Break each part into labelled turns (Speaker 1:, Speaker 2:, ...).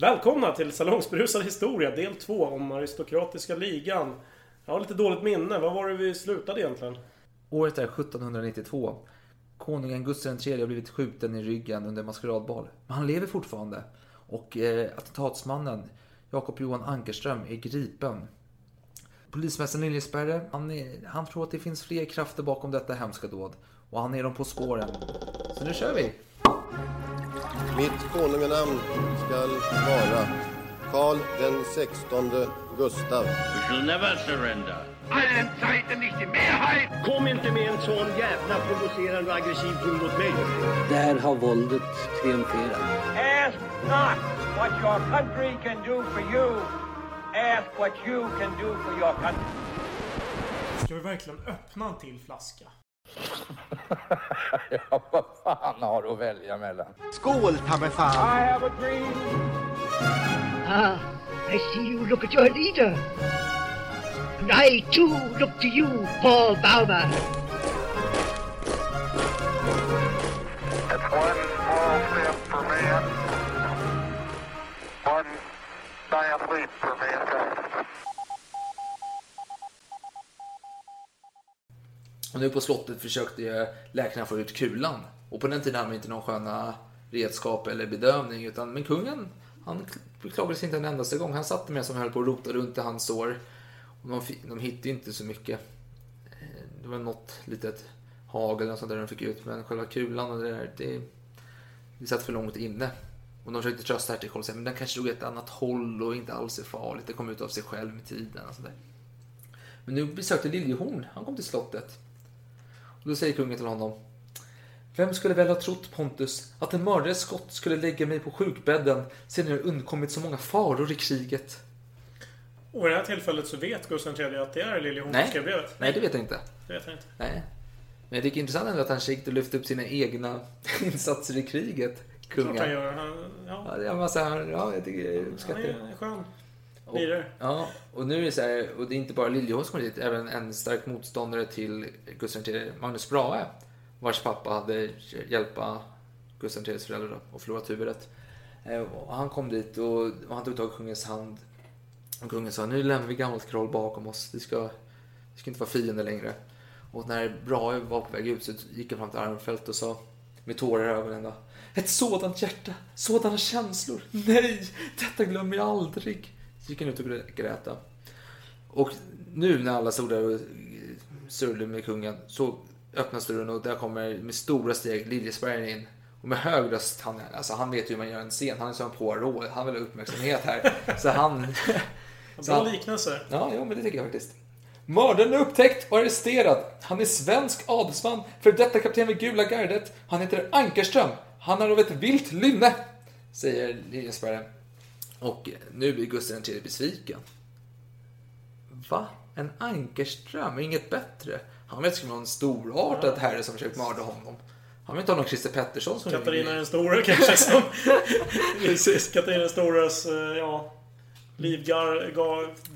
Speaker 1: Välkomna till Salongsberusad historia del 2 om aristokratiska ligan. Jag har lite dåligt minne. Vad var det vi slutade egentligen?
Speaker 2: Året är 1792. Konungen Gustav III har blivit skjuten i ryggen under en maskeradbal. Men han lever fortfarande. Och eh, attentatsmannen Jakob Johan Ankerström är gripen. Polismästaren Liljesperre, han, är, han tror att det finns fler krafter bakom detta hemska dåd. Och han är dem på spåren. Så nu kör vi!
Speaker 3: Mitt konunganamn skall vara Karl den sextonde Gustav.
Speaker 4: We shall never surrender.
Speaker 5: allen Zeiten nicht die Mehrheit.
Speaker 6: Kom inte med en sån jävla provocerande och aggressiv ton mot mig.
Speaker 7: Där har våldet triumferat.
Speaker 8: Ask not what your country can do for you. Ask what you can do for your country.
Speaker 1: Ska vi verkligen öppna en till flaska?
Speaker 9: ja, vad fan har du att välja mellan?
Speaker 5: Skål, ta mig fan.
Speaker 8: I have a dream.
Speaker 6: Ah, I see you look at your leader. And I too look to you, Paul Bauma.
Speaker 10: It's one small step for man, one giant leap for mankind.
Speaker 2: Och nu på slottet försökte ju läkarna få ut kulan. Och på den tiden hade man inte någon sköna redskap eller bedövning. Utan, men kungen, han beklagade sig inte en endaste gång. Han satt med som höll på att rota runt i hans sår. Och de, de hittade inte så mycket. Eh, det var något litet hagel och sånt där de fick ut. Men själva kulan och det där, det, det satt för långt inne. Och de försökte trösta Hertig och säga men den kanske drog i ett annat håll och inte alls är farligt. Det kom ut av sig själv med tiden och sådär. Men nu besökte Liljehorn. Han kom till slottet. Då säger kungen till honom. Vem skulle väl ha trott Pontus att en mördares skott skulle lägga mig på sjukbädden sedan jag undkommit så många faror i kriget?
Speaker 1: Och i det här tillfället så vet Gustav III att det är Liljeholm som
Speaker 2: Nej.
Speaker 1: skrev brevet.
Speaker 2: Nej, det vet jag inte.
Speaker 1: Det vet jag inte.
Speaker 2: Nej. Men jag tycker det är intressant ändå att han gick och lyfte upp sina egna insatser i kriget.
Speaker 1: Klart han
Speaker 2: Kungen.
Speaker 1: gör. Han, ja,
Speaker 2: Ja, det här, ja, jag tycker jag
Speaker 1: han
Speaker 2: uppskattar
Speaker 1: är
Speaker 2: det.
Speaker 1: en skön Lirare.
Speaker 2: ja, och nu är det så här, och det är inte bara Liljeholm som kommer dit, även en stark motståndare till Gustav III, Magnus Brahe, vars pappa hade hjälpa Gustav IIIs föräldrar och förlorat huvudet. Eh, Och han kom dit och, och han tog tag i kungens hand. Och kungen sa, nu lämnar vi gammalt kroll bakom oss, vi ska, vi ska inte vara fiender längre. Och när Brahe var på väg ut så gick han fram till Armfelt och sa, med tårar i ögonen då, ett sådant hjärta, sådana känslor, nej, detta glömmer jag aldrig. Gick han ut och grä- grät. Och nu när alla stod där och surrade med kungen så öppnas dörren och där kommer med stora steg Liljesberg in. Och med hög röst, han, alltså han vet ju hur man gör en scen, han är som Poirot, han vill ha uppmärksamhet här. Så han... så
Speaker 1: Bra
Speaker 2: han
Speaker 1: liknelse.
Speaker 2: ja, jo, men det tycker jag faktiskt. Mördaren är upptäckt och arresterad. Han är svensk adelsman, för detta kapten vid Gula gardet. Han heter Ankerström. Han är av ett vilt lynne, säger Liljesberg. Och nu blir Gustav III besviken. Va? En Ankerström? Inget bättre? Han vet skulle vara en storartad herre som försökt mörda honom. Han vill inte ha någon Christer Pettersson som
Speaker 1: Katarina den stora kanske som... Katarina den storas, eh, ja... Livgar...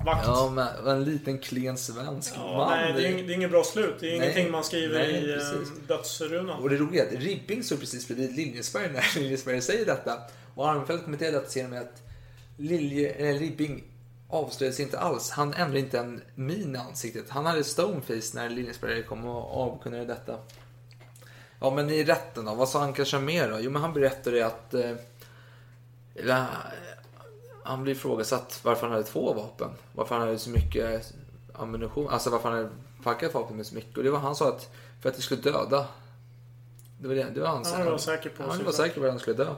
Speaker 1: Vakt.
Speaker 2: Ja, men en liten klen svensk
Speaker 1: Ja,
Speaker 2: man.
Speaker 1: nej, det är, ing- det är inget bra slut. Det är
Speaker 2: Nej.
Speaker 1: ingenting man skriver
Speaker 2: Nej,
Speaker 1: i eh,
Speaker 2: precis.
Speaker 1: dödsrunan.
Speaker 2: Och det roliga är att Ribbing stod precis bredvid Liljesberg när Liljesberg säger detta. Och Armfelt kommenterade detta senare med att Lilje, eller Ribbing avslöjade sig inte alls. Han ändrade inte en min i ansiktet. Han hade stoneface när Liljesberg kom och avkunnade detta. Ja, men i rätten då? Vad sa Ankarström mer då? Jo, men han berättade att eh, eller, han blev ifrågasatt varför han hade två vapen. Varför han hade så mycket ammunition. Alltså varför han hade packat vapen med så mycket. Och det var han sa att för att det skulle döda. Det var det, det var han
Speaker 1: Ja, han var säker på
Speaker 2: Ja, han var säker på att han skulle dö.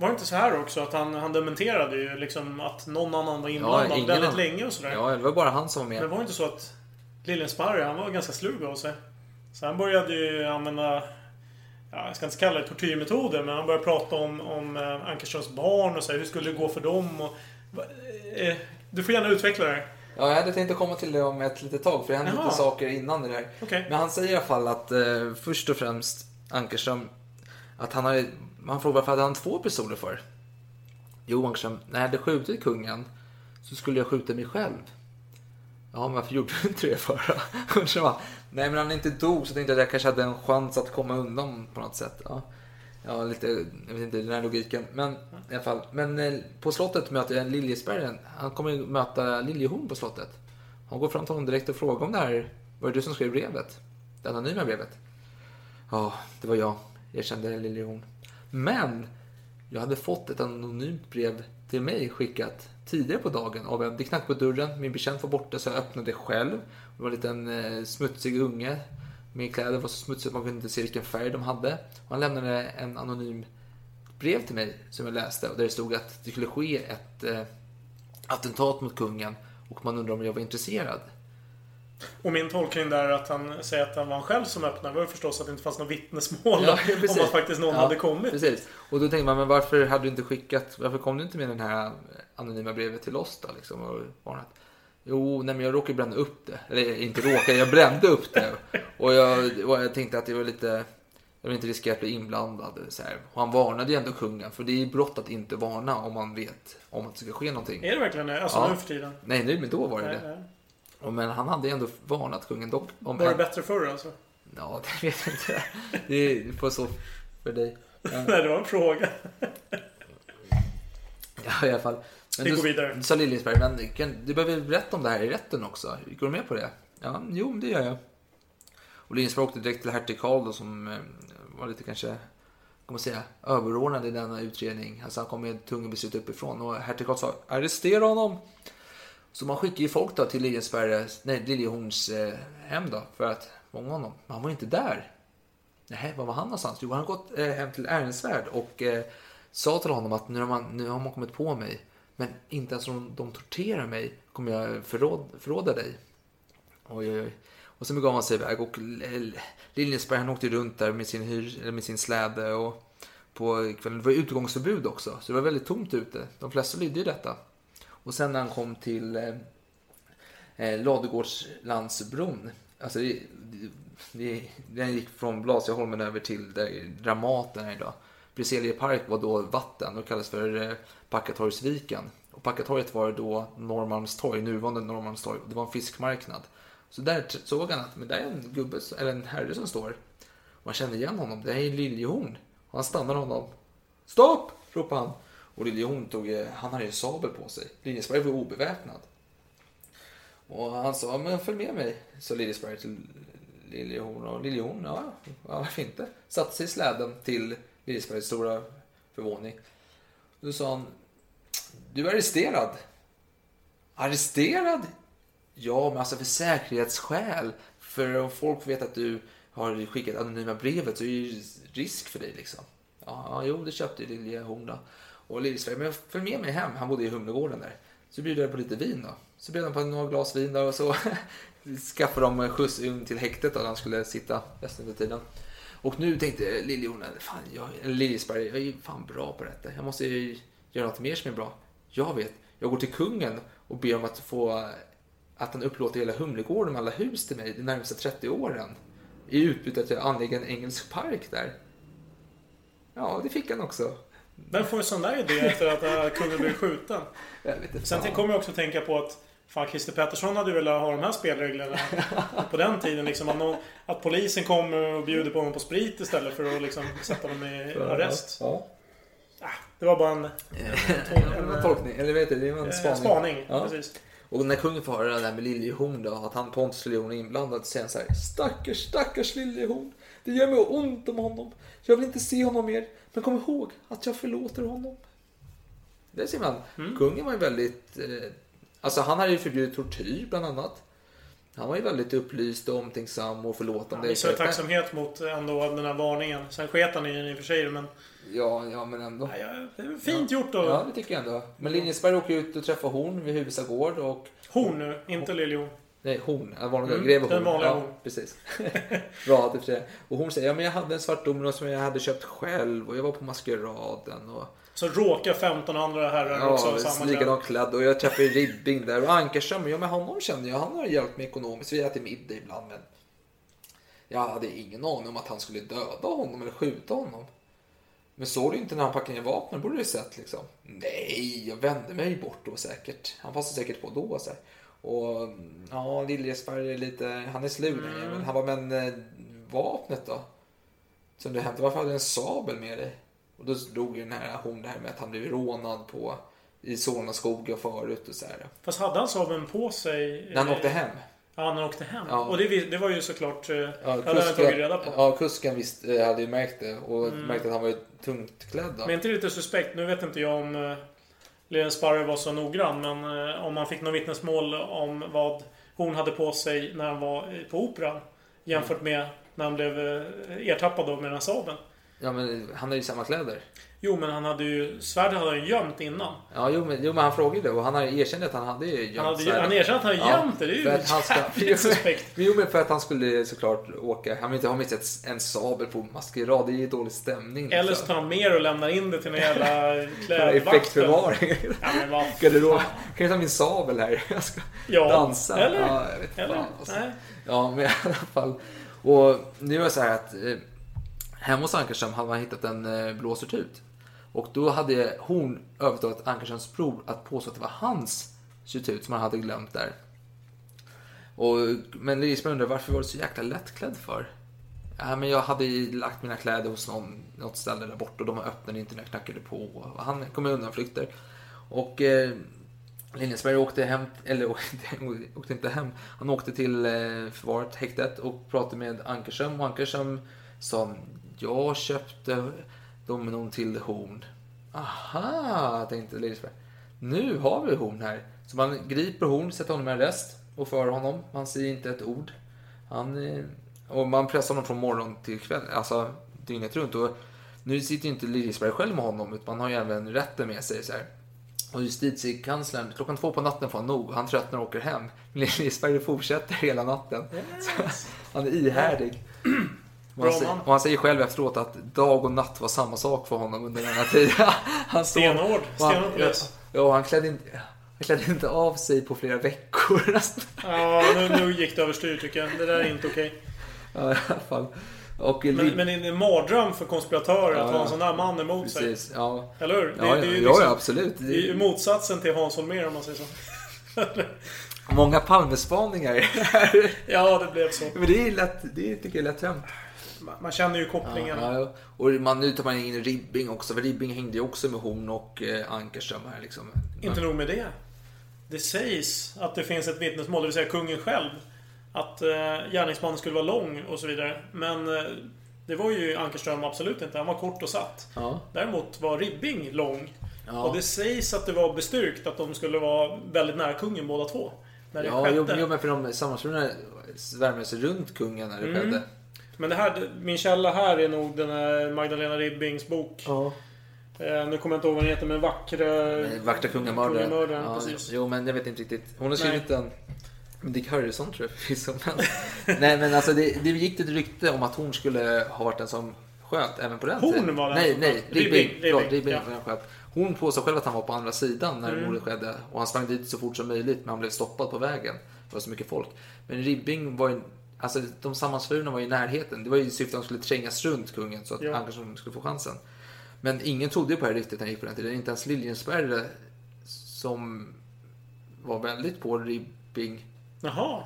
Speaker 1: Var det inte så här också att han, han dementerade ju liksom att någon annan var inblandad
Speaker 2: ingen
Speaker 1: väldigt länge och sådär.
Speaker 2: Ja, det var bara han som var med.
Speaker 1: Men var det inte så att Lilensparre, han var ganska slug av sig. Så han började ju använda, ja, jag ska inte kalla det tortyrmetoder, men han började prata om, om eh, Ankerströms barn och så här, hur skulle det gå för dem? Och, eh, du får gärna utveckla det här.
Speaker 2: Ja, jag hade tänkt att komma till det om ett litet tag, för det hände lite saker innan det där.
Speaker 1: Okej.
Speaker 2: Men han säger i alla fall att eh, först och främst Ankerström, att han hade, man frågar varför hade han två pistoler för? Jo, Ankerström, när jag hade skjutit kungen så skulle jag skjuta mig själv. Ja, men varför gjorde du inte det för då? Nej, men han inte dog så jag tänkte att jag kanske hade en chans att komma undan på något sätt. Ja, ja lite, jag vet inte den här logiken. Men I alla fall. Men eh, på slottet möter jag Liljesbergen. Han kommer ju möta Liljehorn på slottet. Han går fram till honom direkt och frågar om det här. Var det du som skrev brevet? Det anonyma brevet? Ja, det var jag, erkände Liljehorn. Men jag hade fått ett anonymt brev till mig skickat tidigare på dagen av en. Det knackade på dörren, min betjänt var borta så jag öppnade själv. Det var en liten eh, smutsig unge. Min kläder var så smutsiga att man kunde inte se vilken färg de hade. Och han lämnade en anonym brev till mig som jag läste och där det stod att det skulle ske ett eh, attentat mot kungen och man undrar om jag var intresserad.
Speaker 1: Och min tolkning där är att han säger att det var han själv som öppnade var ju förstås att det inte fanns något vittnesmål
Speaker 2: Ja,
Speaker 1: om att faktiskt någon
Speaker 2: Ja,
Speaker 1: hade kommit.
Speaker 2: Precis. Och då tänkte man, men varför hade du inte skickat, varför kom du inte med den här anonyma brevet till oss då? Liksom, och varnat? Jo, nej men jag råkade bränna upp det. Eller inte råkade, jag brände upp det. Och jag, och jag tänkte att det var lite, jag vill inte riskera att bli inblandad. Så här. Och han varnade ju ändå kungen, för det är ju brott att inte varna om man vet om att det ska ske någonting.
Speaker 1: Är det verkligen det? Alltså
Speaker 2: Ja.
Speaker 1: nu för tiden?
Speaker 2: Nej, nu, men då var det
Speaker 1: Nej,
Speaker 2: det.
Speaker 1: nej.
Speaker 2: Men han hade ändå varnat kungen dock. Om
Speaker 1: Var det
Speaker 2: en-
Speaker 1: bättre förr alltså?
Speaker 2: Ja, det vet jag inte. Det är på så för dig. Ja.
Speaker 1: Nej, det var en fråga.
Speaker 2: Ja, i alla fall. Men
Speaker 1: Vi går vidare.
Speaker 2: Du sa Liljesberg, men kan, du behöver berätta om det här i rätten också. Går du med på det? Ja, jo, det gör jag. Och Liljesberg åkte direkt till hertig Karl då, som eh, var lite kanske, kan man säga, överordnad i denna utredning. Alltså han kom med tunga beslut uppifrån och hertig Karl sa arrestera honom. Så man skickade ju folk då till Liljesberg, nej, Liljehorns eh, hem då för att fånga honom. Men han var ju inte där. Nej, var var han någonstans? Jo, han har gått eh, hem till Ehrensvärd och eh, sa till honom att nu har, man, nu har man kommit på mig. Men inte ens om de torterar mig kommer jag förråd, förråda dig. Oj, oj, oj. Och sen begav han sig iväg och L- Liljesberg han åkte runt där med sin, hyr, eller med sin släde och på kvällen. Det var utgångsförbud också, så det var väldigt tomt ute. De flesta lydde ju detta. Och sen när han kom till eh, eh, Ladugårdslandsbron. Alltså det, det, det, den gick från Blasieholmen över till där Dramaten är idag. Briselie park var då vatten och kallades för eh, Packatorgsviken. Och Packatorget var då Norrmalmstorg, nuvarande Norrmalmstorg. Det var en fiskmarknad. Så där såg han att men där är en gubbe, eller en herre som står. Och han kände igen honom. Det här är Liljehorn. Och han stannade honom. Stopp! ropade han. Och Liljehorn tog, eh, han hade ju sabel på sig. Liljesberg var obeväpnad. Och han sa, men följ med mig, sa Liljesberg till Liljehorn. Och Liljehorn, ja, ja, varför inte? Satte sig i släden till Liljesbergs stora förvåning. Då sa han, du är arresterad. Arresterad? Ja, men alltså för säkerhetsskäl. För om folk vet att du har skickat anonyma brevet så är det ju risk för dig liksom. Ja, jo, det köpte Liljehorn då. Och Liljesberg, men följ med mig hem. Han bodde i Humlegården där. Så bjuder jag på lite vin då. Så bjöd han på några glas vin där och så skaffade de skjuts in till häktet där han skulle sitta resten av tiden. Och nu tänkte Liljehorn, fan, jag, eller Liljesberg, jag är ju fan bra på detta. Jag måste ju göra något mer som är bra. Jag vet, jag går till kungen och ber om att få att han upplåter hela Humlegården med alla hus till mig de närmaste 30 åren. I utbyte att jag anlägger en engelsk park där. Ja, det fick han också.
Speaker 1: Vem får en sån där idé efter att kungen blev skjuten? Sen kommer jag också tänka på att Fan, Christer Pettersson hade velat ha de här spelreglerna på den tiden. Liksom, att, någon, att polisen kommer och bjuder på honom på sprit istället för att liksom, sätta dem i arrest.
Speaker 2: Ja.
Speaker 1: Det var bara en,
Speaker 2: En, en tolkning, eller vet du, det var en
Speaker 1: eh,
Speaker 2: spaning.
Speaker 1: spaning.
Speaker 2: Ja.
Speaker 1: Precis.
Speaker 2: Och när kungen får höra det där med Liljehorn då, att han Pontus Liljehorn är inblandad, så säger han så här, stackars, stackars Liljehorn. Det gör mig ont om honom. Jag vill inte se honom mer. Men kom ihåg att jag förlåter honom. Det ser man. Kungen var ju väldigt, eh, alltså han hade ju förbjudit tortyr bland annat. Han var ju väldigt upplyst och omtänksam och förlåtande.
Speaker 1: Han visade tacksamhet mot ändå den här varningen. Sen sket han i den i och för sig men...
Speaker 2: Ja, ja men ändå.
Speaker 1: Ja, ja, det är fint gjort då.
Speaker 2: Ja, det tycker jag ändå. Men Linjesberg åker ut och träffar Horn vid Husa gård och...
Speaker 1: Horn nu, inte Liljehorn.
Speaker 2: Nej, Horn. Den vanliga
Speaker 1: Mm,
Speaker 2: greve Horn.
Speaker 1: vanliga
Speaker 2: ja,
Speaker 1: Horn.
Speaker 2: precis. Bra det för. Och hon säger, ja men jag hade en svart domino som jag hade köpt själv och jag var på maskeraden och...
Speaker 1: Så råkar 15 andra herrar också ha
Speaker 2: Ja,
Speaker 1: samma
Speaker 2: likadant klädd och jag träffade Ribbing där och Ankarström, ja men honom känner jag, han har hjälpt mig ekonomiskt. Vi äter middag ibland men... Jag hade ingen aning om att han skulle döda honom eller skjuta honom. Men såg du inte när han packade ner vapnen? borde du sett liksom. Nej, jag vände mig bort då säkert. Han passade säkert på då. Så här. Och ja, Liljesberg är lite, han är den jäveln. Han var men eh, vapnet då? Som du hämtade, varför hade du en sabel med dig? Och då drog ju den här hon det här med att han blev rånad på i Solnaskogen förut och så här.
Speaker 1: Fast hade han Saaben på sig?
Speaker 2: När han
Speaker 1: eh,
Speaker 2: åkte hem.
Speaker 1: Ja, när han åkte hem.
Speaker 2: Ja.
Speaker 1: Och det, det var ju såklart... eh,
Speaker 2: Ja,
Speaker 1: hade han tagit reda på.
Speaker 2: ja, kusken visst, hade ju märkt det och
Speaker 1: Mm.
Speaker 2: märkt att han var ju tungt klädd. Då.
Speaker 1: Men inte lite suspekt? Nu vet inte jag om Lena Sparre var så noggrann. Men eh, om man fick något vittnesmål om vad hon hade på sig när han var på Operan. Jämfört med när han blev eh, ertappad med den här sabeln
Speaker 2: Ja, men han har ju samma kläder.
Speaker 1: Jo, men han hade ju... Svärdet hade han gömt innan.
Speaker 2: Ja, jo men, jo, men han frågade det och han erkänt att han hade ju gömt
Speaker 1: Han, hade,
Speaker 2: svärdet.
Speaker 1: han erkände att han hade gömt det. Det är ju
Speaker 2: han ska-
Speaker 1: jävligt suspekt.
Speaker 2: Jo, men för att han skulle såklart åka. Han vill inte ha med sig ett- en sabel på maskerad. Det är ju dålig stämning. liksom.
Speaker 1: Eller så tar han med och lämnar in det till någon jävla klädvakt.
Speaker 2: Effektförvaring.
Speaker 1: Ja, men vad
Speaker 2: Garderob. Kan jag ta min sabel här? Jag ska
Speaker 1: Ja,
Speaker 2: dansa.
Speaker 1: eller?
Speaker 2: Ja, jag vet
Speaker 1: Eller?
Speaker 2: fan, alltså.
Speaker 1: Nej.
Speaker 2: Ja, men i alla fall. Och nu är det så här att eh, hemma hos Ankerström hade man hittat en eh, blåsertut. blå sutut. Och då hade hon övertalat Ankerströms bror att påstå att det var hans sutut som han hade glömt där. Och, men Lisbeth undrar varför var du så jäkla lättklädd för? Ja, men jag hade lagt mina kläder hos någon, något ställe där borta och de öppnade inte när jag knackade på. Och han kom med undanflykter. Och eh, Lindesberg åkte hem, eller åkte, åkte inte hem, han åkte till eh, förvaret, häktet och pratade med Ankerström och Ankerström sa jag köpte dem nog till Horn. Aha, tänkte Liljesberg. Nu har vi Horn här. Så man griper Horn, sätter honom i arrest och för honom. Man säger inte ett ord. Han, eh, och man pressar honom från morgon till kväll, alltså dygnet runt. Och nu sitter ju inte Liljesberg själv med honom, utan man har ju även rätten med sig. Så här. Och justitiekanslern, klockan två på natten får han nog. Han tröttnar och åker hem. Men Liljesberg fortsätter hela natten. Så han är ihärdig. Och han, säger,
Speaker 1: man.
Speaker 2: och han säger själv efteråt att dag och natt var samma sak för honom under denna tid. han sov-
Speaker 1: Stenhård.
Speaker 2: Ja, han klädde inte, han klädde inte av sig på flera veckor nästan.
Speaker 1: Ja, nu, nu gick det överstyr tycker jag. Det där är inte okej.
Speaker 2: Ja, i alla fall. Och
Speaker 1: Men, men det är en mardröm för konspiratörer att
Speaker 2: Ja,
Speaker 1: ha en sån där man emot sig.
Speaker 2: Precis, ja.
Speaker 1: Eller hur?
Speaker 2: Ja,
Speaker 1: det, det är ju liksom,
Speaker 2: ja, absolut.
Speaker 1: Det är ju motsatsen till Hans Holmér om man säger så.
Speaker 2: Många Palmespaningar.
Speaker 1: Ja, det blev så.
Speaker 2: Men det är lätt, det tycker jag är lätt hänt.
Speaker 1: Man- Man känner ju kopplingen.
Speaker 2: Ja. Och man, nu tar man in Ribbing också, för Ribbing hängde ju också med Horn och eh, Ankerström här liksom.
Speaker 1: Inte nog med det. Det sägs att det finns ett vittnesmål, det vill säga kungen själv. Att eh, gärningsmannen skulle vara lång och så vidare. Men eh, det var ju Ankerström absolut inte. Han var kort och satt.
Speaker 2: Ja.
Speaker 1: Däremot var Ribbing lång.
Speaker 2: Ja.
Speaker 1: Och det sägs att det var bestyrkt att de skulle vara väldigt nära kungen båda två. När det
Speaker 2: Ja,
Speaker 1: skedde.
Speaker 2: jo, jo, men för de sammansvurna svärmade sig runt kungen när det
Speaker 1: Mm.
Speaker 2: skedde.
Speaker 1: Men det här, min källa här är nog den här Magdalena Ribbings bok.
Speaker 2: Ja.
Speaker 1: Eh, nu kommer jag inte ihåg vad den heter, men Vackra...
Speaker 2: Vackra kungamördaren.
Speaker 1: Kungamördaren,
Speaker 2: Ja,
Speaker 1: precis.
Speaker 2: Jo, men jag vet inte riktigt. Hon har
Speaker 1: Nej.
Speaker 2: skrivit den. Dick Harrison tror jag förvisso. Nej, men alltså det, det gick ett rykte om att hon skulle ha varit den som sköt även på den
Speaker 1: Hon
Speaker 2: tiden.
Speaker 1: var den
Speaker 2: Nej,
Speaker 1: som
Speaker 2: nej. Ribbing.
Speaker 1: Ribbing, Ribbing,
Speaker 2: Ribbing
Speaker 1: ja.
Speaker 2: var den som sköt. Hon påstod själv att han var på andra sidan när
Speaker 1: Mm.
Speaker 2: mordet skedde. Och han sprang dit så fort som möjligt, men han blev stoppad på vägen. Det var så mycket folk. Men Ribbing var ju... Alltså de sammansvurna var ju i närheten. Det var ju i syfte att de skulle trängas runt kungen så att
Speaker 1: Ja.
Speaker 2: Ankersson skulle få chansen. Men ingen trodde på det riktigt när han gick på den tiden. Inte ens Liljensberg som var väldigt på Ribbing.
Speaker 1: Jaha.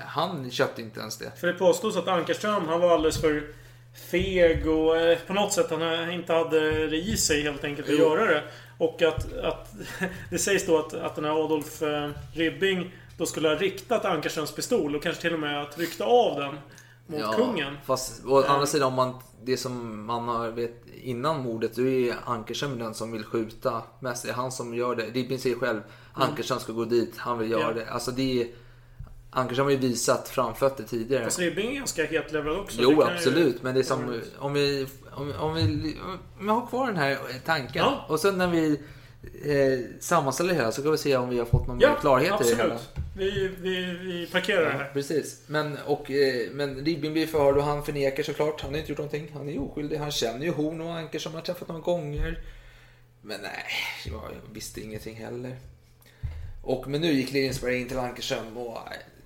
Speaker 2: Han köpte inte ens det.
Speaker 1: För det påstås att Ankerström, han var alldeles för feg och eh, på något sätt han eh, inte hade det i sig helt enkelt att
Speaker 2: Jo.
Speaker 1: göra det. Och att, att det sägs då att, att den här Adolf eh, Ribbing då skulle ha riktat Ankerströms pistol och kanske till och med tryckte av den mot kungen.
Speaker 2: Fast å andra sidan, om man, det som man har vet innan mordet, då är Ankerström den som vill skjuta mest. Det är han som gör det. Ribbing säger själv, Ankerström ska gå dit, han vill göra
Speaker 1: Ja.
Speaker 2: det. Alltså det är... Ankerström har ju visat framfötter tidigare.
Speaker 1: Fast Ribbing är ganska hetlevrad också.
Speaker 2: Jo,
Speaker 1: jag ju-
Speaker 2: absolut. Men det är som om vi, om, om vi, om vi har kvar den här tanken.
Speaker 1: Ja.
Speaker 2: Och sen när vi eh, sammanställer det här så kan vi se om vi har fått någon
Speaker 1: Ja,
Speaker 2: mer klarhet i det hela.
Speaker 1: absolut. Vi, vi, vi parkerar det
Speaker 2: Ja,
Speaker 1: här.
Speaker 2: precis. Men, och, eh, men Ribbing blir förhörd och han förnekar såklart. Han har inte gjort någonting. Han är oskyldig. Han känner ju Horn och Anker som han har träffat några gånger. Men nej, jag visste ingenting heller. Och, men nu gick Lindensberg in till Ankerström och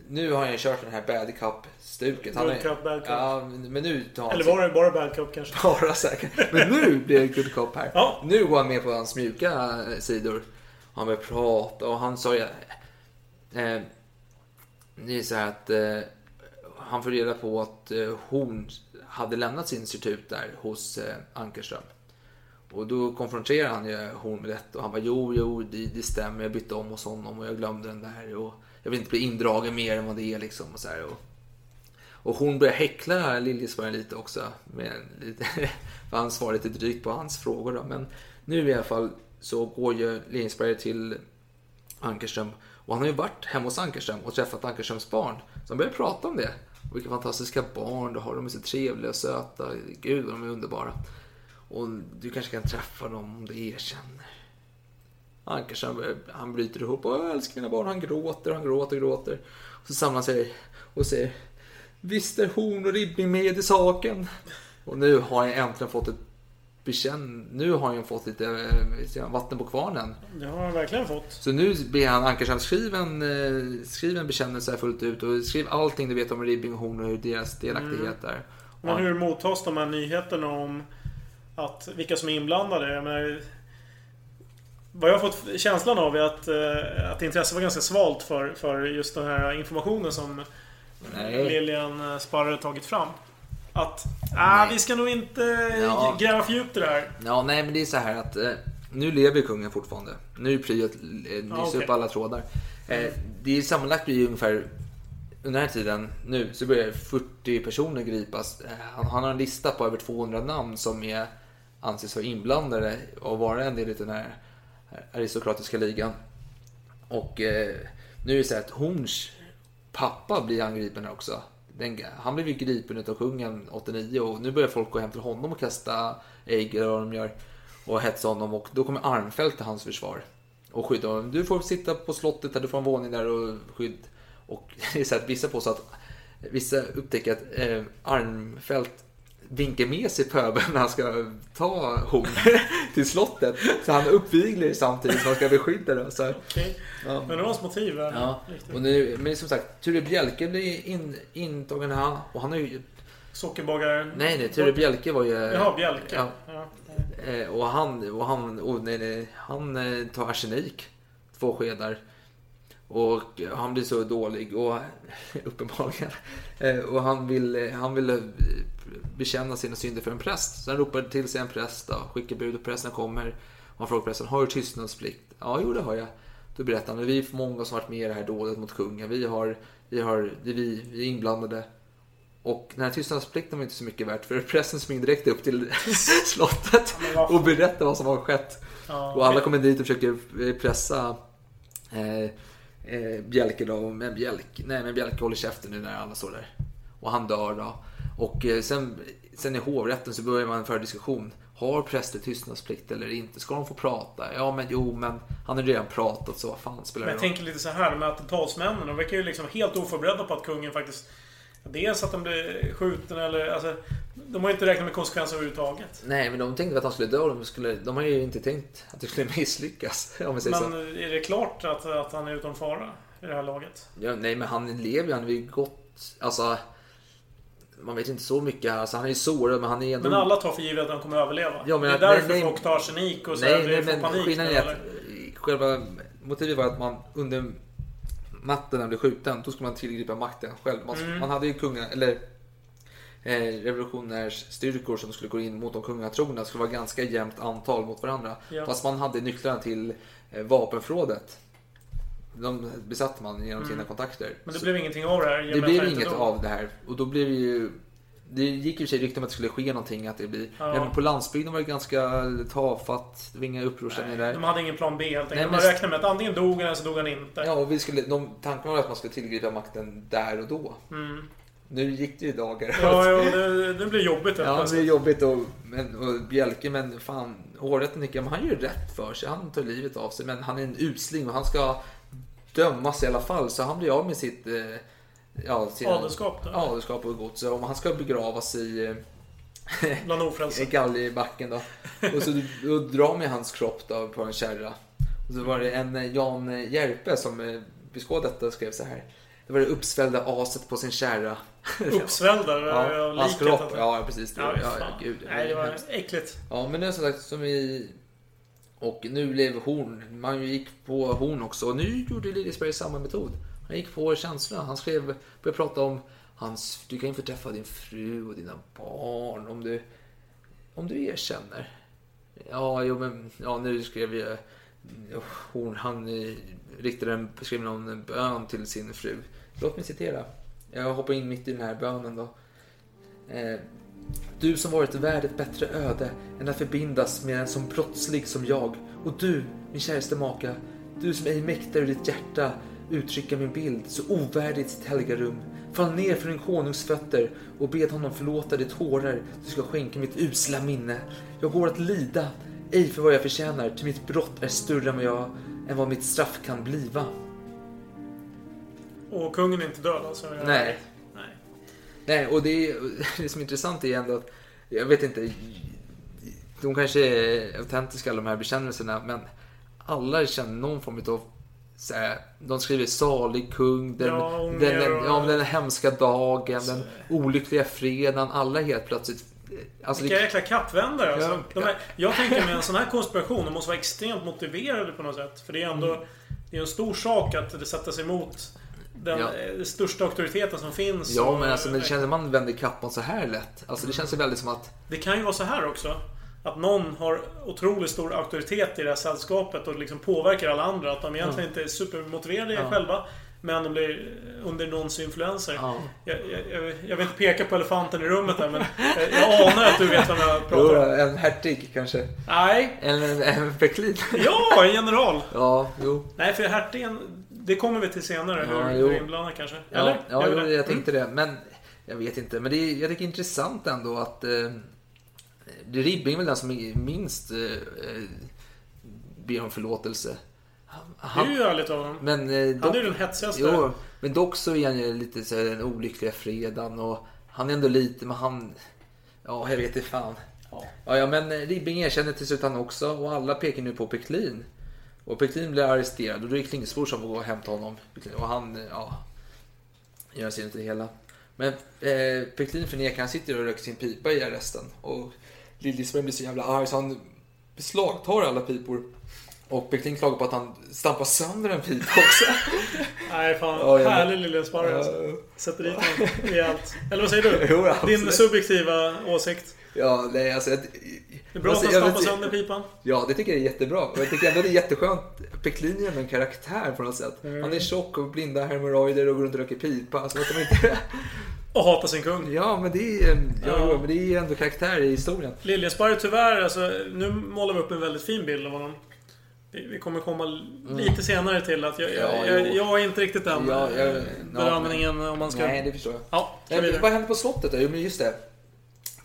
Speaker 2: nu har han ju kört den här bad cup-stuket. Är-
Speaker 1: cup, bad cup.
Speaker 2: Ja, men nu tar
Speaker 1: Eller var det bara bad cup kanske?
Speaker 2: bara säkert. Men nu blir det good cop här.
Speaker 1: Ja.
Speaker 2: Nu går han med på hans mjuka eh, sidor. Han börjar prata och han sa ju... Eh, det är så här att eh, han får reda på att eh, hon hade lämnat sin institut där hos eh, Ankerström. Och då konfronterar han ju Horn med detta och han bara jo, jo, det, det stämmer, jag bytte om hos honom och jag glömde den där och jag vill inte bli indragen mer än vad det är liksom. Och, så här, och, och hon börjar häckla Liljesberg lite också. Med lite, för han svarar lite drygt på hans frågor då. Men nu i alla fall så går ju Liljesberg till Ankerström. Och han har ju varit hemma hos Ankerström och träffat Ankerströms barn. Så han börjar prata om det. Och vilka fantastiska barn du har. De är så trevliga och söta. Gud vad de är underbara. Och du kanske kan träffa dem om du erkänner. Ankerström han bryter ihop. Och jag älskar mina barn. Han gråter, han gråter, gråter. Och så samlar han sig och säger Visst är horn och ribbing med i saken. Och nu har jag äntligen fått ett bekänn... Nu har han fått lite eh, vatten på kvarnen.
Speaker 1: Det har han verkligen fått.
Speaker 2: Så nu ber han Ankarsson skriva en, eh, skriv en bekännelse fullt ut och skriv allting du vet om Ribbing och Horn och hur deras delaktighet är.
Speaker 1: Men hur mottas de här nyheterna om att vilka som är inblandade? Jag menar, vad jag har fått känslan av är att, eh, att intresset var ganska svalt för, för just den här informationen som
Speaker 2: Nej.
Speaker 1: Lilian Sparre tagit fram. Att, ah, vi ska nog inte
Speaker 2: Ja.
Speaker 1: gräva för djupt i det här.
Speaker 2: Ja, nej men det är så här att eh, nu lever kungen fortfarande. Nu är att eh, nysa
Speaker 1: Ja, okej.
Speaker 2: upp alla trådar. Eh, det är sammanlagt blir ju ungefär under den här tiden nu så börjar 40 personer gripas. Eh, han, han har en lista på över 200 namn som är, anses vara inblandade och vara en del i den här aristokratiska ligan. Och eh, nu är det så här att Horns pappa blir angripen här också. Den, han blev ju gripen utav kungen 89 och nu börjar folk gå hem till honom och kasta ägg eller vad de gör. Och hetsa honom och då kommer Armfelt till hans försvar. Och skydda honom. Du får sitta på slottet där, du får en våning där och skydd. Och det är så att vissa påstår att vissa upptäcker att eh, Armfelt vinkar med sig pöbeln när han ska ta horn till slottet. Så han är uppviglig samtidigt som han ska beskydda det. Så,
Speaker 1: Okej.
Speaker 2: ja.
Speaker 1: Men det var hans motiv. är
Speaker 2: Ja, och nu, men som sagt, Ture Bjelke blir in, intagen här. Och han har ju...
Speaker 1: Sockerbagaren.
Speaker 2: Nej, nej, Ture Bjelke var ju...
Speaker 1: Jaha, Bjelke.
Speaker 2: Ja,
Speaker 1: Ja.
Speaker 2: eh, och han, och han, oh, nej, nej, han eh, tar arsenik. Två skedar. Och han blir så dålig och uppenbarligen. Eh, Och han vill, eh, han vill eh, bekänna sina synder för en präst. Så han ropar till sig en präst då, skickar bud och prästen kommer. Och han frågar prästen, har du tystnadsplikt? Ja, jo det har jag. Då berättar han, vi är många som varit med i det här dådet mot kungen. Vi, har, vi, har, vi, vi är inblandade. Och den här tystnadsplikten var inte så mycket värt för prästen springer direkt upp till slottet och berättar vad som har skett.
Speaker 1: Ja,
Speaker 2: Och alla kommer dit och försöker eh, pressa eh, eh, Bjelke då. Men Bjelke, nej, men Bjelke håller käften nu när alla står där. Och han dör då. Och eh, sen, sen i hovrätten så börjar man föra diskussion. Har präster tystnadsplikt eller inte? Ska de få prata? Ja, men jo, men han har redan pratat så vad fan spelar det
Speaker 1: jag tänker lite så här med attentatsmännen. De verkar ju liksom helt oförberedda på att kungen faktiskt... Dels att de blir skjuten eller... Alltså, de har ju inte räknat med konsekvenser överhuvudtaget.
Speaker 2: Nej, men de tänkte att han skulle dö. och De, skulle, de har ju inte tänkt att det skulle misslyckas. Om
Speaker 1: Men
Speaker 2: så.
Speaker 1: är det klart att, att han är utom fara i det här laget?
Speaker 2: Ja, nej, men han lever ju. Han är ju gott... Alltså... Man vet inte så mycket. Alltså, han är ju sårad, men han är ändå...
Speaker 1: Men alla tar för givet att han kommer överleva.
Speaker 2: Ja, men
Speaker 1: det är
Speaker 2: att-
Speaker 1: därför
Speaker 2: nej,
Speaker 1: folk tar arsenik och så
Speaker 2: Nej, nej, men
Speaker 1: panik.
Speaker 2: skillnaden är att
Speaker 1: eller?
Speaker 2: själva motivet var att man under natten när han blev skjuten, då skulle man tillgripa makten själv. Man,
Speaker 1: Mm.
Speaker 2: man hade ju kunga, eller eh, revolutionärsstyrkor som skulle gå in mot de kungatrogna. Skulle vara ganska jämnt antal mot varandra.
Speaker 1: Ja.
Speaker 2: Fast man hade nycklarna till eh, vapenförrådet. De besatte man genom sina
Speaker 1: Mm.
Speaker 2: kontakter.
Speaker 1: Men det
Speaker 2: Så-
Speaker 1: blev ingenting av det här. i och
Speaker 2: det blev inget
Speaker 1: dog.
Speaker 2: av det här. Och då blev det ju... Det gick ju sig rykten om att det skulle ske någonting. Att det blir...
Speaker 1: Ja.
Speaker 2: Även på landsbygden var det ganska tafatt. Det var inga upprorsstämningar där.
Speaker 1: De hade ingen plan B helt enkelt.
Speaker 2: Nej, men-
Speaker 1: räknade med att antingen dog han eller så dog han inte.
Speaker 2: Ja, och vi skulle, de, tanken var att man skulle tillgripa makten där och då.
Speaker 1: Mm.
Speaker 2: Nu gick det ju dagar.
Speaker 1: Ja, ja det, det blir jobbigt
Speaker 2: Ja, det blir jobbigt och, men, och Bjelke, men fan, hovrätten tycker jag, men han gör ju rätt för sig. Han tar livet av sig, men han är en usling och han ska dömas i alla fall. Så han blir av med sitt... Eh, ja,
Speaker 1: Adelskap
Speaker 2: och gods. Om han ska begravas i... Eh,
Speaker 1: Bland ofrälse.
Speaker 2: i galgbacken då. Och så då drar med hans kropp då på en kärra. Och så var det en eh, Jan Järpe som beskådade detta och skrev så här. Det var det uppsvällda aset på sin kärra.
Speaker 1: Uppsvällda
Speaker 2: Ja, hans kropp. Ja, precis. Det,
Speaker 1: Ja,
Speaker 2: ja, gud.
Speaker 1: Nej, det var äckligt.
Speaker 2: Ja, men nu som sagt, som vi... Och nu blev Horn, man gick på Horn också. Och nu gjorde Liljesberg samma metod. Han gick på känslorna. Han skrev, började prata om hans, du kan ju få träffa din fru och dina barn om du, om du erkänner. Ja, jo men ja, nu skrev jag... Horn. han eh, riktade en, skrev någon bön till sin fru. Låt mig citera. Jag hoppar in mitt i den här bönen då. Eh, du som varit värd ett bättre öde än att förbindas med en som brottslig som jag. Och du, min käraste maka, du som ej mäktar ur ditt hjärta uttrycka min bild så ovärdigt sitt heliga rum. Fall ner från din konungs fötter och bed honom förlåta de tårar du ska skänka mitt usla minne. Jag går att lida, ej för vad jag förtjänar, ty mitt brott är större än vad, jag, än vad mitt straff kan bliva.
Speaker 1: Och kungen är inte död alltså? Jag...
Speaker 2: Nej.
Speaker 1: Nej.
Speaker 2: Och det, är, det som är intressant är ändå att, jag vet inte, de kanske är autentiska alla de här bekännelserna, men alla känner någon form av så här, de skriver salig kung, den,
Speaker 1: Ja,
Speaker 2: den, den, ja, den hemska dagen, den olyckliga fredagen. Alla helt plötsligt... Alltså,
Speaker 1: Vilka
Speaker 2: det,
Speaker 1: jäkla kappvändare alltså.
Speaker 2: Ja.
Speaker 1: De är, jag tänker med en sån här konspiration, de måste vara extremt motiverade på något sätt. För det är ändå
Speaker 2: Mm.
Speaker 1: det är en stor sak att det sätter sig emot den
Speaker 2: Ja.
Speaker 1: eh, största auktoriteten som finns.
Speaker 2: ja,
Speaker 1: Och-
Speaker 2: men alltså, men det känns som man vänder kappan så här lätt. Alltså, det känns ju väldigt som att...
Speaker 1: Det kan ju vara så här också. Att någon har otroligt stor auktoritet i det här sällskapet och liksom påverkar alla andra. Att de egentligen inte är supermotiverade
Speaker 2: Ja.
Speaker 1: själva. Men de blir under någons influenser.
Speaker 2: Ja.
Speaker 1: Jag, jag, jag, vill inte peka på elefanten i rummet här men jag, jag anar att du vet vem jag pratar om.
Speaker 2: en hertig kanske.
Speaker 1: Nej.
Speaker 2: En, en, en.
Speaker 1: Ja, en general!
Speaker 2: ja, jo.
Speaker 1: Nej, för hertigen... Det kommer vi till senare.
Speaker 2: Ja,
Speaker 1: hur
Speaker 2: jo.
Speaker 1: hur inblandad kanske.
Speaker 2: Ja,
Speaker 1: Eller?
Speaker 2: ja jo, jag tänkte det. Men jag vet inte. Men det är, jag tycker det är intressant ändå att eh, Ribbing är väl den som är minst eh, eh, ber om förlåtelse.
Speaker 1: Det är ju ärligt av honom.
Speaker 2: Men, eh,
Speaker 1: Han
Speaker 2: dock,
Speaker 1: är ju den hetsigaste.
Speaker 2: Jo, men dock så är han ju lite så här, den olyckliga fredagen och han är ändå lite, men han... Ja, jag vet inte fan. Ja, ja, men eh, Ribbing erkänner till slut han också och alla pekar nu på Peklin. Och Peklin blir arresterad och då är det Klingsbor som får gå och hämta honom. Och han, ja, gör sig inte det hela. Men eh, Peklin förnekar, han sitter och röker sin pipa i arresten. Och Liljesberg blir så jävla arg så han beslagtar alla pipor. Och Peklin klagar på att han stampar sönder en pipa också.
Speaker 1: Nej, fan.
Speaker 2: Ja, jag-
Speaker 1: Härlig lille sparre
Speaker 2: Ja.
Speaker 1: alltså. Sätter dit honom rejält. Eller vad säger du?
Speaker 2: Jo.
Speaker 1: Din subjektiva åsikt.
Speaker 2: Ja, nej alltså... Jag,
Speaker 1: Det är bra att han
Speaker 2: jag
Speaker 1: stampar sönder pipan.
Speaker 2: Ja, det tycker jag är jättebra. Och jag tycker ändå det är jätteskönt. Peklin är en karaktär på något sätt.
Speaker 1: Mm.
Speaker 2: Han är tjock och blinda hemorrojder och går runt och röker pipa. Alltså, att de inte...
Speaker 1: Och hatar sin kung.
Speaker 2: Ja, men det är, ja,
Speaker 1: Ja.
Speaker 2: men det är ändå karaktär i historien.
Speaker 1: Liljesparre tyvärr, alltså, nu målar vi upp en väldigt fin bild av honom. Vi kommer komma lite senare till att jag,
Speaker 2: Mm. Ja,
Speaker 1: jag, jag, jag är inte riktigt den
Speaker 2: Ja, jag-
Speaker 1: eh, bedömningen om man ska...
Speaker 2: Nej, det förstår jag.
Speaker 1: Ja,
Speaker 2: Nej,
Speaker 1: vidare.
Speaker 2: vad hände på slottet då? Jo, men just det.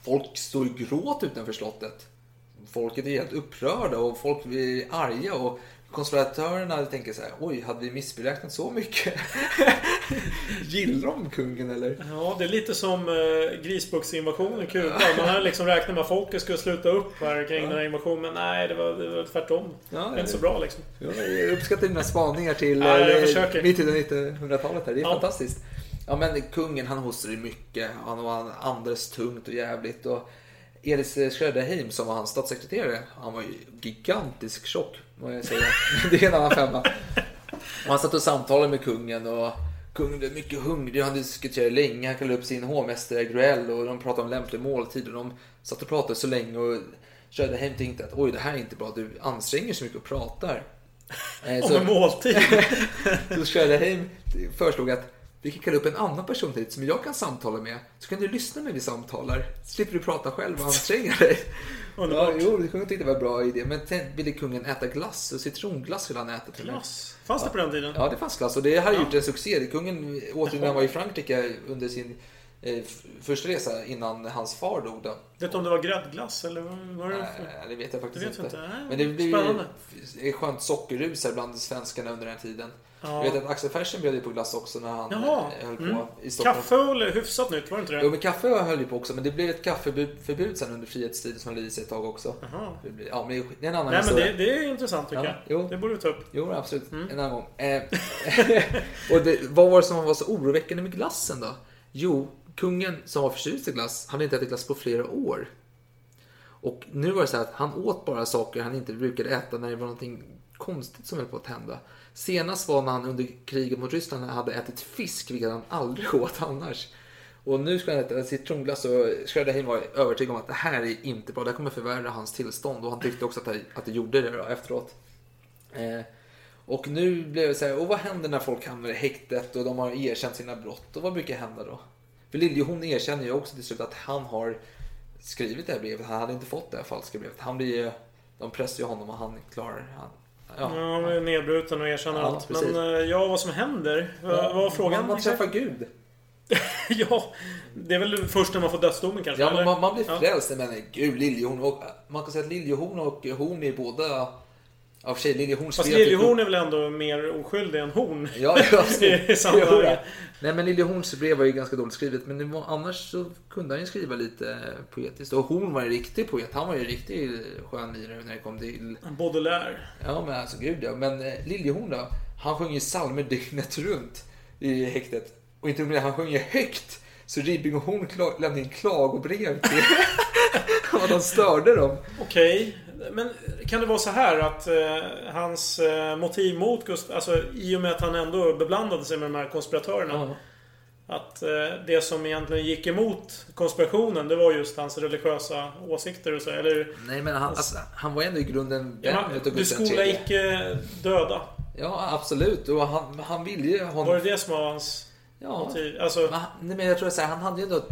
Speaker 2: Folk står och gråt utanför slottet. Folket är helt upprörda och folk är arga och konspiratörerna tänker så här, oj, hade vi missberäknat så mycket? Gillar de kungen eller?
Speaker 1: Ja, det är lite som grisbuxinvasionen i Kuba. Man hade liksom räknat med att folket skulle sluta upp här kring den här invasionen. Men nej, det var, det var tvärtom.
Speaker 2: Ja,
Speaker 1: det är inte så bra liksom.
Speaker 2: Ja, jag uppskattar dina spaningar till
Speaker 1: Ja, jag
Speaker 2: eh,
Speaker 1: försöker.
Speaker 2: mitt i 1900-talet här. Det är
Speaker 1: Ja.
Speaker 2: fantastiskt. Ja, men kungen han hostade mycket. Han var han andades tungt och jävligt. Och Elis Schröderheim som var hans statssekreterare, han var ju gigantisk tjock, må jag säga. Det är en annan femma. Och han satt och samtalade med kungen och kungen blev mycket hungrig. Han diskuterade länge. Han kallade upp sin hovmästare Gruell och de pratade om lämplig måltid. Och de satt och pratade så länge och Schröderheim tänkte att oj, det här är inte bra. Du anstränger så mycket och pratar. Eh,
Speaker 1: Om en måltid.
Speaker 2: så Schröderheim föreslog att vi kan kalla upp en annan person hit som jag kan samtala med. Så kan du lyssna när vi samtalar. Så slipper du prata själv och anstränga dig. ja, jo, det kungen tyckte det var en bra idé. Men sen ville kungen äta glass och citronglass ville han äta till.
Speaker 1: Glass? Fanns det på den tiden?
Speaker 2: Ja, det fanns glass och det hade gjort en succé. Kungen åt det när han var i Frankrike under sin eh, första resa innan hans far dog. Då.
Speaker 1: Vet du om det var gräddglass eller vad var det?
Speaker 2: Nej, det vet jag faktiskt
Speaker 1: vet
Speaker 2: inte.
Speaker 1: inte.
Speaker 2: Men det blev ju ett skönt sockerrus här bland svenskarna under den här tiden.
Speaker 1: Ja.
Speaker 2: Jag vet att Axel Fersen bjöd ju på glass också när han
Speaker 1: Jaha.
Speaker 2: eh, höll på
Speaker 1: Mm.
Speaker 2: i Stockholm.
Speaker 1: Kaffe och hyfsat nytt, var det inte det?
Speaker 2: Jo, men kaffe höll ju på också, men det blev ett kaffeförbud sen under frihetstiden som höll i sig ett tag också.
Speaker 1: Jaha.
Speaker 2: Det blir- Ja, men det är en annan
Speaker 1: Nej men
Speaker 2: historia.
Speaker 1: det, det är intressant tycker
Speaker 2: Ja,
Speaker 1: jag.
Speaker 2: jo.
Speaker 1: Det borde vi ta upp.
Speaker 2: Jo, absolut.
Speaker 1: Mm.
Speaker 2: En annan gång. Eh, och det, vad var det som var så oroväckande med glassen då? Jo, kungen som var förtjust i glass hade inte ätit glass på flera år. Och nu var det så här att han åt bara saker han inte brukade äta när det var någonting konstigt som höll på att hända. Senast var när han under kriget mot Ryssland hade ätit fisk, vilket han aldrig åt annars. Och nu ska han äta citronglass och Söderheim var övertygad om att det här är inte bra. Det här kommer förvärra hans tillstånd. Och han tyckte också att det, att det gjorde det då, efteråt. Eh, och nu blev det så här, och vad händer när folk hamnar i häktet och de har erkänt sina brott? Och vad brukar hända då? För Liljehorn erkänner ju också till slut att han har skrivit det här brevet. Han hade inte fått det här falska brevet. Han blir ju, de pressar ju honom och han klarar han,
Speaker 1: Ja, han blir nedbruten och erkänner
Speaker 2: Ja,
Speaker 1: allt.
Speaker 2: precis.
Speaker 1: Men eh, ja, vad som händer? Vad vad var frågan?
Speaker 2: Man, träffar Gud.
Speaker 1: ja, det är väl först när man får dödsdomen kanske?
Speaker 2: Ja,
Speaker 1: eller?
Speaker 2: man, man blir
Speaker 1: Ja.
Speaker 2: frälst. Men gud, Liljehorn. Och, man kan säga att Liljehorn och Horn är båda... Ja, för sig, Liljehorn
Speaker 1: Fast Liljehorn är väl ändå mer oskyldig än Horn?
Speaker 2: Ja, ja,
Speaker 1: I sammanhanget.
Speaker 2: Nej men Liljehorns brev var ju ganska dåligt skrivet. Men var, annars så kunde han ju skriva lite poetiskt. Och Horn var en riktig poet. Han var ju en riktig skön lirare när det kom till...
Speaker 1: Baudelaire.
Speaker 2: Ja men alltså gud ja. Men eh, Liljehorn då? Han sjunger psalmer dygnet runt i häktet. Och inte med det, han sjunger högt. Så Ribbing och Horn lämnade in klagobrev till vad de störde dem.
Speaker 1: Okej. Men kan det vara så här att eh, hans eh, motiv mot Gustav... Alltså i och med att han ändå beblandade sig med de här konspiratörerna. Att eh, det som egentligen gick emot konspirationen, det var just hans religiösa åsikter och så. Eller...
Speaker 2: Nej men han, alltså, han var ändå i grunden
Speaker 1: Ja,
Speaker 2: vän
Speaker 1: men,
Speaker 2: utav
Speaker 1: du skola icke döda.
Speaker 2: Ja absolut. Och han, han ville ju honom...
Speaker 1: Var det det som var hans
Speaker 2: Ja.
Speaker 1: motiv? Alltså...
Speaker 2: Men, men jag tror så här, han hade ju ändå...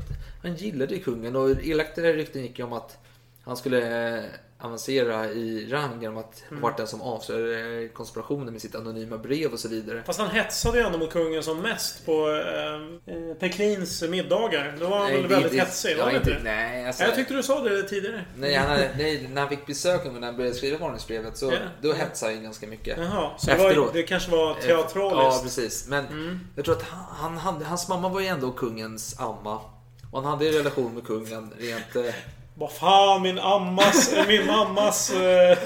Speaker 2: Han gillade ju kungen och elakare rykten gick ju om att han skulle eh, avancera i rang genom att
Speaker 1: Mm.
Speaker 2: vara den som avslöjade konspirationen med sitt anonyma brev och så vidare.
Speaker 1: Fast han hetsade ju ändå mot kungen som mest på eh, eh, Peklins middagar. Då var han
Speaker 2: Nej,
Speaker 1: väl
Speaker 2: det-
Speaker 1: väldigt
Speaker 2: det-
Speaker 1: hetsig?
Speaker 2: ja,
Speaker 1: Var
Speaker 2: inte- nej, alltså-
Speaker 1: jag tyckte du sa det tidigare.
Speaker 2: Nej, han hade, nej, när han fick besök och när han började skriva varningsbrevet så
Speaker 1: Ja.
Speaker 2: då hetsade han ganska mycket.
Speaker 1: Jaha, så det var- det kanske var
Speaker 2: Eh,
Speaker 1: teatraliskt.
Speaker 2: Ja, precis. Men
Speaker 1: Mm.
Speaker 2: jag tror att han, han, hans mamma var ju ändå kungens amma. Och han hade en relation med kungen rent...
Speaker 1: Vad fan, min ammas, min mammas eh,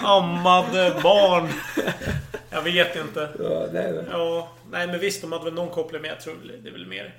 Speaker 1: ammade barn. Jag vet inte.
Speaker 2: Ja, nej,
Speaker 1: Ja, nej men visst, de hade väl någon koppling med. Jag tror det är väl mer...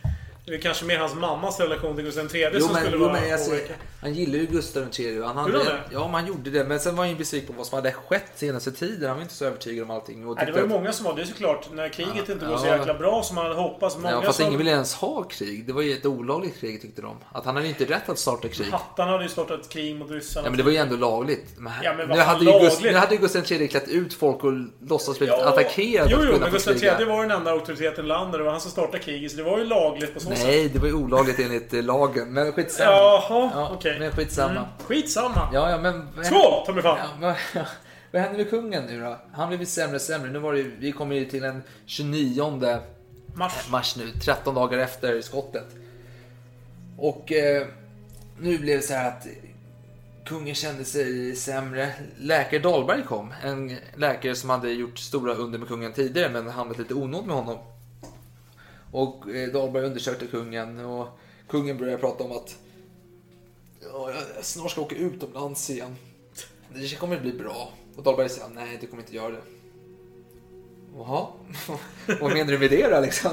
Speaker 1: Det är kanske mer hans mammas relation till Gustav III
Speaker 2: Jo,
Speaker 1: som
Speaker 2: men,
Speaker 1: skulle
Speaker 2: jo,
Speaker 1: vara
Speaker 2: men
Speaker 1: påverkad.
Speaker 2: han gillade ju Gustav III. Han hade,
Speaker 1: det?
Speaker 2: Ja, men han gjorde det. Men sen var han ju besviken på vad som hade skett senaste tiden. Han var inte så övertygad om allting. Och
Speaker 1: Nej, det var ju
Speaker 2: att-
Speaker 1: många som var det såklart. När kriget
Speaker 2: Ja,
Speaker 1: inte går så
Speaker 2: ja.
Speaker 1: jäkla bra som man hade hoppats. Många
Speaker 2: Ja, fast
Speaker 1: som...
Speaker 2: ingen ville ens ha krig. Det var ju ett olagligt krig tyckte de. Att han hade inte rätt att starta krig.
Speaker 1: Hattarna hade ju startat krig mot ryssarna.
Speaker 2: Ja, men det var ju ändå lagligt. Men,
Speaker 1: Ja, men
Speaker 2: nu, hade ju Gust,
Speaker 1: lagligt?
Speaker 2: nu hade ju Gustav III klätt ut folk och låtsas blivit
Speaker 1: Ja,
Speaker 2: attackerade.
Speaker 1: Jo, jo, men Gustav. III var den enda auktoriteten i landet. Det var han som startade kriget. Så det var ju lagligt på så sätt.
Speaker 2: Nej, det var ju olagligt enligt eh, lagen. Men skitsamma.
Speaker 1: Jaha,
Speaker 2: ja,
Speaker 1: okej.
Speaker 2: Men skitsamma.
Speaker 1: Mm. Skitsamma.
Speaker 2: Ja, ja, men...
Speaker 1: Skål, ta mig fan.
Speaker 2: Ja, men, vad händer med kungen nu då? Han blev ju sämre och sämre. Nu var det, ju- vi kommer ju till den 29
Speaker 1: Mars.
Speaker 2: mars nu, 13 dagar efter skottet. Och eh, nu blev det så här att kungen kände sig sämre. Läkare Dahlberg kom. En läkare som hade gjort stora under med kungen tidigare men hamnat lite onåd med honom. Och eh, Dahlberg undersökte kungen och kungen började prata om att ja, jag snart ska åka utomlands igen. Det kommer bli bra. Och Dahlberg säger nej, du kommer inte göra det. Jaha, vad menar du med det då liksom?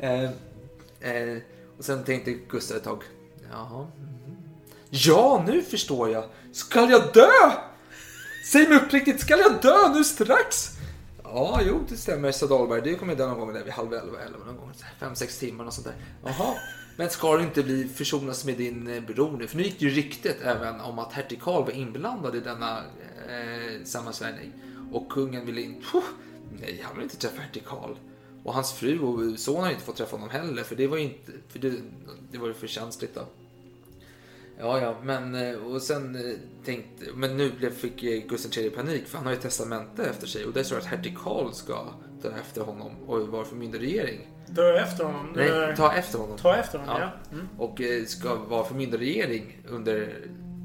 Speaker 2: Eh, eh, och sen tänkte Gustav ett tag, jaha. Mhm. Ja, nu förstår jag. Skall jag dö? Säg mig uppriktigt, skall jag dö nu strax? Ja, jo, det stämmer, sa Dahlberg. Du kommer dö någon gång där vid halv elva, elva någon gång. Fem, sex timmar och sånt där. Jaha, men ska du inte bli försonas med din eh, bror nu? För nu gick ju ryktet även om att hertig Karl var inblandad i denna eh, sammansvärjning. Och kungen ville inte... Nej, han vill inte träffa hertig Karl. Och hans fru och son har inte fått träffa honom heller, för det var ju inte... För det, det var ju för känsligt då. Ja, ja, men eh, och sen eh, tänkte, men nu blev, fick eh, Gustav III panik för han har ju testamente efter sig och där står det att hertig Karl ska ta efter honom och vara förmyndarregering.
Speaker 1: Dö efter honom.
Speaker 2: Nej, ta efter honom.
Speaker 1: Ta efter honom, ja. Mm.
Speaker 2: Och ska vara förmyndarregering under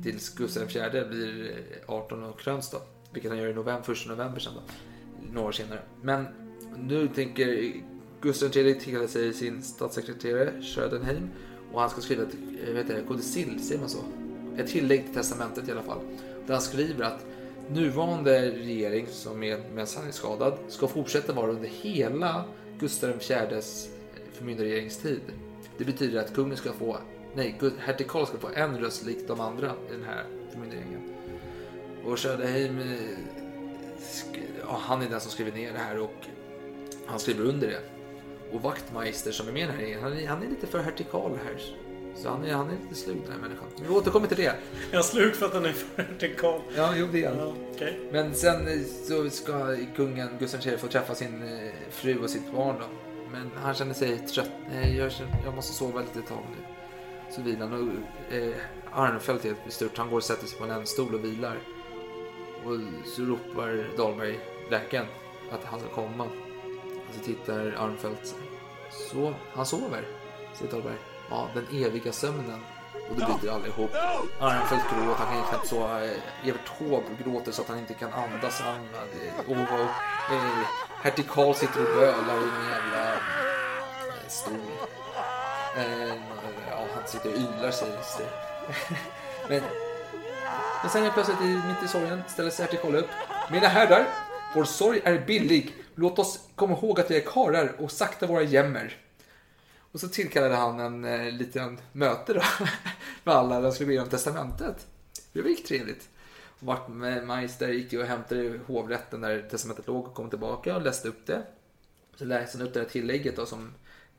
Speaker 2: tills Gustav IV blir eh, 18 och kröns då. Vilket han gör i november, 1 november sen då. Några år senare. Men nu tänker Gustav III till sig sin statssekreterare Södenheim och han ska skriva ett eh, vet vad kodicill, säger man så? Ett tillägg till testamentet i alla fall. Där han skriver att nuvarande regering som är medan han är skadad ska fortsätta vara under hela Gustav IVs eh, förmyndarregeringstid. Det betyder att kungen ska få, nej, hertig Karl ska få en röst likt de andra i den här förmyndarregeringen. Och Söderheim, eh, ja, han är den som skriver ner det här och han skriver under det. Och Wachtmeister som är med här, han är, han är lite för vertikal här. Så han är, han är lite slug den här människan. Vi återkommer till det.
Speaker 1: Är han slug för att den är för vertikal?
Speaker 2: Ja, jo det är han.
Speaker 1: Ja, okej.
Speaker 2: Men sen eh, så ska kungen Gustav III få träffa sin eh, fru och sitt barn då. Men han känner sig trött. Nej, jag, känner- jag måste sova lite tag nu. Så vilar han och eh, Arnfelt är helt bestört. Han går och sätter sig på en ändstol och vilar. Och så ropar Dahlberg, läkaren, att han ska komma. Så tittar Arnfelt. Så, han sover, säger Dahlberg. Ja, den eviga sömnen. Och då bryter alla ihop. Arnfelt gråter, han kan knappt sova. Evert Taube gråter så att han inte kan andas. Han, eh, och, och, eh, Hertig Karl sitter och bölar i en jävla eh, stol. Eh, ja, han sitter och ylar sägs det. Men, men sen helt plötsligt i- mitt i sorgen ställer sig Hertig Karl upp. Mina herrar, vår sorg är billig. Låt oss komma ihåg att vi är karlar och sakta våra jämmer. Och så tillkallade han en eh, liten möte då med alla där de skulle gå igenom testamentet. Det var ju trevligt. Och Wachtmeister gick och hämtade hovrätten där testamentet låg och kom tillbaka och läste upp det. Så läste han upp det här tillägget då som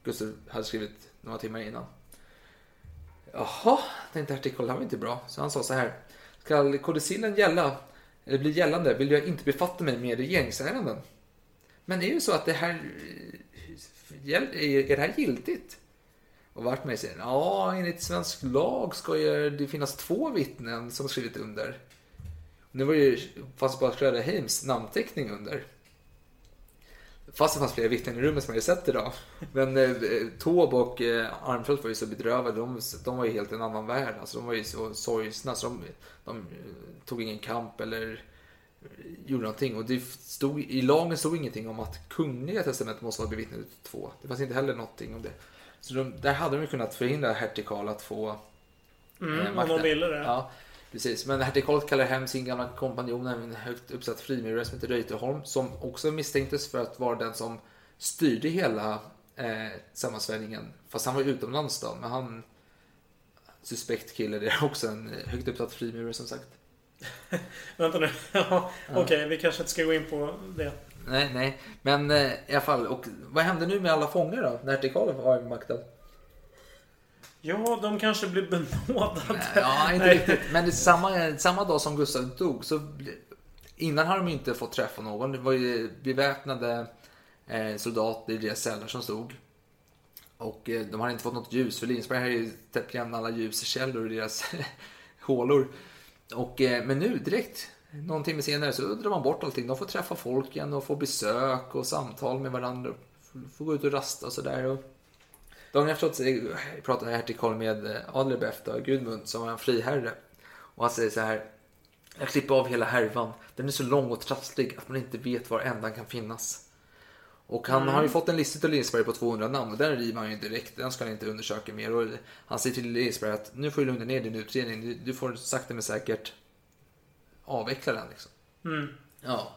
Speaker 2: Gustav hade skrivit några timmar innan. Jaha, tänkte hertig Karl, det här var inte bra. Så han sa så här. Skall kodicillen gälla, eller bli gällande, vill jag inte befatta mig med regeringsärenden. Men är det så att det här är det här giltigt? Och Wachtmeister säger ja, enligt svensk lag ska ju det finnas två vittnen som skrivit under. Nu var det ju fast bara Schröder-Heims namnteckning under. Fast det fanns flera vittnen i rummet som jag sett idag. Men eh, Taube och eh, Armfelt var ju så bedrövade. De, de var ju helt i en annan värld. Alltså, de var ju så sorgsna så de, de tog ingen kamp eller gjorde någonting. Och det stod, I lagen stod ingenting om att kungliga testamentet måste vara bevittnat ut två. Det fanns inte heller någonting om det. Så de, där hade de ju kunnat förhindra hertig Karl att få
Speaker 1: Mm,
Speaker 2: eh,
Speaker 1: om de ville det.
Speaker 2: Ja, precis. Men hertig Karl kallar hem sin gamla kompanjon, en högt uppsatt frimurare som heter Reuterholm, som också misstänktes för att vara den som styrde hela eh, sammansvärjningen. Fast han var utomlands då, men han suspekt kille, det är också en eh, högt uppsatt frimurare som sagt.
Speaker 1: Vänta nu. ja, Okej, vi kanske inte ska gå in på det.
Speaker 2: Nej, nej, men eh, i alla fall. Och vad hände nu med alla fångar då, när hertig Karl var vid makten?
Speaker 1: Ja, de kanske blir benådade.
Speaker 2: Ja, inte
Speaker 1: Nej.
Speaker 2: riktigt. Men samma, samma dag som Gustav dog så innan har de inte fått träffa någon. Det var ju beväpnade eh, soldater i deras celler som stod. Och eh, de har inte fått något ljus för Lindsberg har ju täppt igen alla ljuskällor i deras hålor. Och, eh, men nu direkt, någon timme senare, så drar man bort allting. De får träffa folk igen och få besök och samtal med varandra. Får- Får gå ut och rasta och sådär. Dagen efteråt pratade pratar hertig Karl med eh, Gudmund, som var en friherre. Och han säger så här. Jag klipper av hela härvan. Den är så lång och trasslig att man inte vet var ändan kan finnas. Och han
Speaker 1: Mm.
Speaker 2: har ju fått en lista till Lindsberg på 200 namn och den river han ju direkt. Den ska han inte undersöka mer. Och han säger till Lindsberg att nu får du lugna ner din utredning. Du, får sakta men säkert avveckla den. Liksom.
Speaker 1: Mm.
Speaker 2: Ja.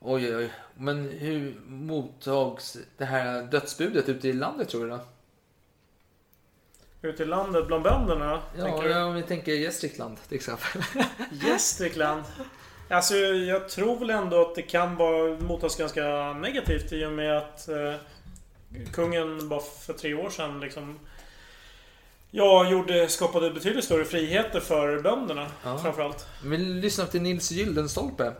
Speaker 2: Oj, oj. Men hur mottags det här dödsbudet ute i landet tror du då?
Speaker 1: Ute i landet bland bönderna,
Speaker 2: Ja,
Speaker 1: tänker
Speaker 2: ja, om vi tänker Gästrikland till exempel.
Speaker 1: Gästrikland. Alltså, jag tror väl ändå att det kan vara mottas ganska negativt i och med att eh, kungen bara för tre år sedan liksom Ja, gjorde, skapade betydligt större friheter för bönderna
Speaker 2: Ja.
Speaker 1: framförallt.
Speaker 2: Vi lyssnar till Nils Gyldenstolpe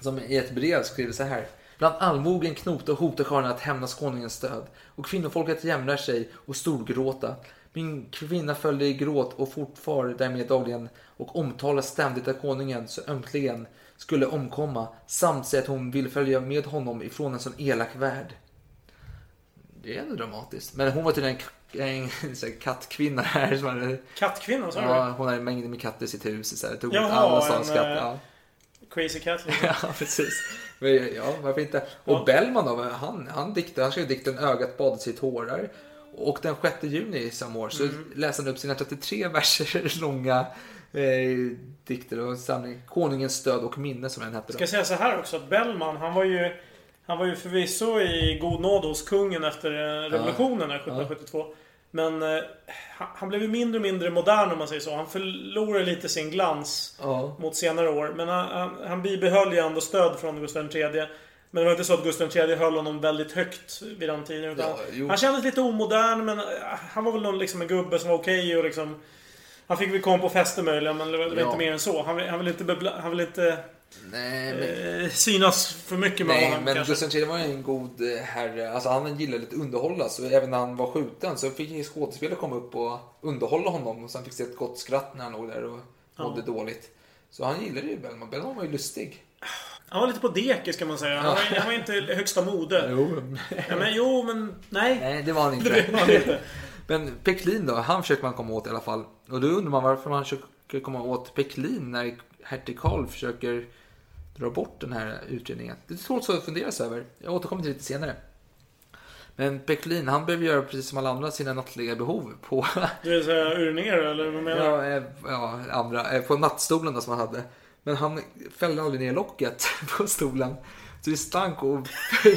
Speaker 2: som i ett brev skriver så här. Bland allmogen knota och hota karlarna att hämnas konungens död. Och kvinnofolket jämrar sig och storgråta. Min kvinna följde i gråt och fortfar därmed dagligen och omtalar ständigt att konungen så ömtligen skulle omkomma samt säga att hon vill följa med honom ifrån en sån elak värld. Det är ändå dramatiskt. Men hon var tydligen en, en, kattkvinna här. Som hade,
Speaker 1: Kattkvinnan, sa
Speaker 2: ja, hon hade mängder med katter i sitt hus. Så här, tog
Speaker 1: Jaha,
Speaker 2: alla
Speaker 1: en,
Speaker 2: stans katter.
Speaker 1: eh,
Speaker 2: Ja.
Speaker 1: Crazy Cat liksom.
Speaker 2: Ja, precis. Men, ja, varför inte? Och
Speaker 1: Ja.
Speaker 2: Bellman då, han, han, diktade, han skrev dikten Ögat badades i tårar. Och den 6 juni samma år så
Speaker 1: Mm.
Speaker 2: läste han upp sina 33 verser långa eh, dikter och samling. Konungens stöd och minne som den hette.
Speaker 1: Ska jag säga så här också att Bellman, han var ju... Han var ju förvisso i god nåd hos kungen efter eh, revolutionen här 1772. Men eh, han, han blev ju mindre och mindre modern om man säger så. Han förlorade lite sin glans
Speaker 2: Ja.
Speaker 1: mot senare år. Men han, han, han bibehöll ju ändå stöd från Gustav III. Men det var inte så att Gustav III höll honom väldigt högt vid den tiden. Utan
Speaker 2: Ja,
Speaker 1: han kändes lite omodern, men eh, han var väl någon, liksom en gubbe som var okej och liksom... Han fick väl komma på fester möjligen, men det var,
Speaker 2: Ja.
Speaker 1: inte mer än så. Han, han vill inte, bebla, han vill inte
Speaker 2: Nej, men...
Speaker 1: eh, synas för mycket med
Speaker 2: Nej,
Speaker 1: honom
Speaker 2: men
Speaker 1: kanske.
Speaker 2: Gustav III var ju en god eh, herre. Alltså han gillade att underhålla. Så även när han var skjuten så fick skådespelare komma upp och underhålla honom. Och sen fick se ett gott skratt när han låg där och mådde dåligt. Så han gillade ju Bellman. Bellman var ju lustig.
Speaker 1: Han var lite på dekis kan man säga. Han, var, han var inte högsta mode.
Speaker 2: Jo.
Speaker 1: Ja, men, jo, men nej.
Speaker 2: Nej, det var han inte.
Speaker 1: Det var han inte.
Speaker 2: Men Peklin då, han försöker man komma åt i alla fall. Och då undrar man varför man försöker komma åt Peklin när hertig Karl försöker dra bort den här utredningen. Det är svårt att fundera över. Jag återkommer till det lite senare. Men Peklin, han behöver göra precis som alla andra sina nattliga behov på,
Speaker 1: Det vill säga urinera, eller vad menar du?
Speaker 2: ja, eh, ja, andra, eh, på nattstolen då som han hade. Men han fällde aldrig ner locket på stolen. Så det stank och...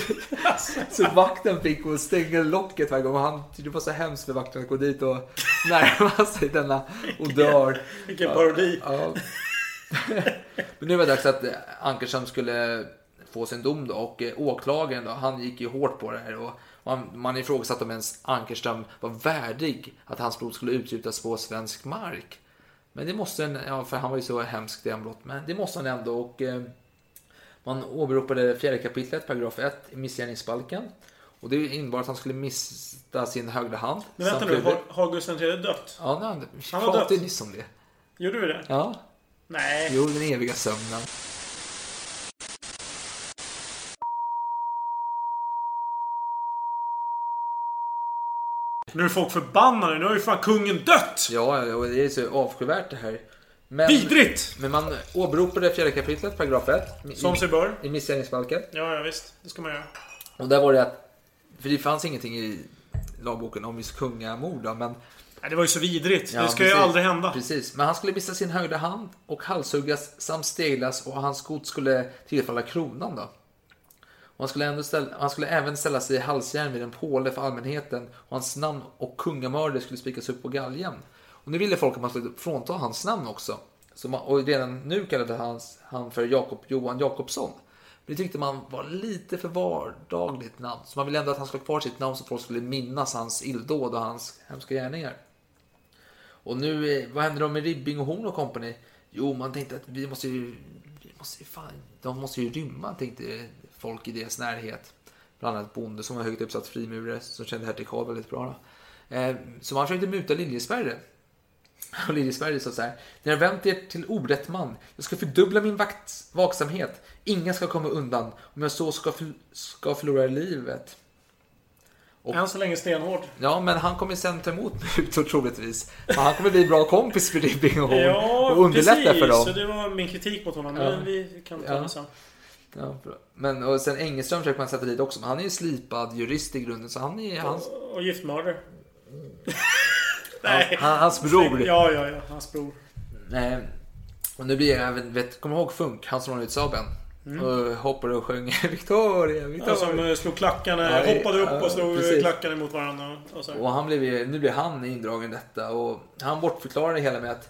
Speaker 2: så vakten fick och stänga locket varje gång. Och han det var så hemskt för vakten att gå dit och närma sig denna odör.
Speaker 1: Vilken parodi.
Speaker 2: Ja. Men nu var det dags att eh, Ankerström skulle få sin dom då. Och eh, åklagaren då, han gick ju hårt på det här. Och man, man ifrågasatte om ens Ankerström var värdig att hans blod skulle utgjutas på svensk mark. Men det måste han, ja, för han var ju så hemsk det han brott. Men det måste han ändå. Och eh, man åberopade fjärde kapitlet, paragraf 1 i missgärningsbalken. Och det innebar att han skulle mista sin högra hand.
Speaker 1: Men vänta nu, har, har Gustav III dött?
Speaker 2: Ja, nej,
Speaker 1: Han har
Speaker 2: pratade
Speaker 1: dött.
Speaker 2: nyss om det.
Speaker 1: Gjorde vi det?
Speaker 2: Ja,
Speaker 1: Nej.
Speaker 2: jo, den eviga sömnen.
Speaker 1: Nu är folk förbannade. Nu har ju fan kungen dött!
Speaker 2: Ja, ja, och det är så avskyvärt det här. Men,
Speaker 1: Vidrigt!
Speaker 2: Men man åberopade fjärde kapitlet, paragraf 1.
Speaker 1: Som sig bör.
Speaker 2: I missgärningsbalken.
Speaker 1: Ja, ja visst. Det ska man göra.
Speaker 2: Och där var det att, för det fanns ingenting i lagboken om just kungamord då, men
Speaker 1: Nej, det var ju så vidrigt.
Speaker 2: Ja,
Speaker 1: det ska ju
Speaker 2: precis.
Speaker 1: aldrig hända.
Speaker 2: Precis, men han skulle missa sin högra hand och halshuggas samt steglas och hans gods skulle tillfalla kronan då. Och han, skulle ändå ställa, han skulle även ställa sig i halsjärn vid en påle för allmänheten och hans namn och kungamörder skulle spikas upp på galgen. Och nu ville folk att man skulle frånta hans namn också. Så man, och redan nu kallade hans, han för Jakob Johan Jakobsson. Men det tyckte man var lite för vardagligt namn. Så man ville ändå att han skulle ha kvar sitt namn så folk skulle minnas hans illdåd och hans hemska gärningar. Och nu, eh, vad händer då med Ribbing och Horn och company? Jo, man tänkte att vi måste ju, vi måste ju fan, de måste ju rymma, tänkte folk i deras närhet. Bland annat Bonde som var högt uppsatt frimurare som kände hertig Karl väldigt bra. Eh, så man försökte muta Liljesberre. Och Liljesberg sa så här. Ni har vänt er till orätt man. Jag ska fördubbla min vakt, vaksamhet. Ingen ska komma undan om jag så ska, för, ska förlora livet. Och-
Speaker 1: Än så länge stenhård.
Speaker 2: Ja, men han kommer sen ta emot mutor troligtvis. Men han kommer bli bra kompis för Ribbing och
Speaker 1: Ja,
Speaker 2: och underlätta
Speaker 1: precis.
Speaker 2: för dem.
Speaker 1: Så det var min kritik mot honom.
Speaker 2: Ja.
Speaker 1: Men vi kan ta
Speaker 2: Ja.
Speaker 1: det sen.
Speaker 2: Ja, bra. men och sen Engelström försöker man sätta dit också, men han är ju slipad jurist i grunden, så han är hans,
Speaker 1: Och giftmördare.
Speaker 2: hans, han, hans bror.
Speaker 1: Ja, ja, ja. Hans bror.
Speaker 2: Eh, och nu blir jag även, vet, kommer ihåg Funk, han som lånade ut Saben? Och hoppade och sjöng Victoria, Victoria.
Speaker 1: Ja, som eh, slog klackarna,
Speaker 2: Ja,
Speaker 1: hoppade upp
Speaker 2: ja,
Speaker 1: och slog
Speaker 2: precis.
Speaker 1: klackarna mot varandra. Och.
Speaker 2: Och han blev, nu blir han indragen i detta och han bortförklarar det hela med att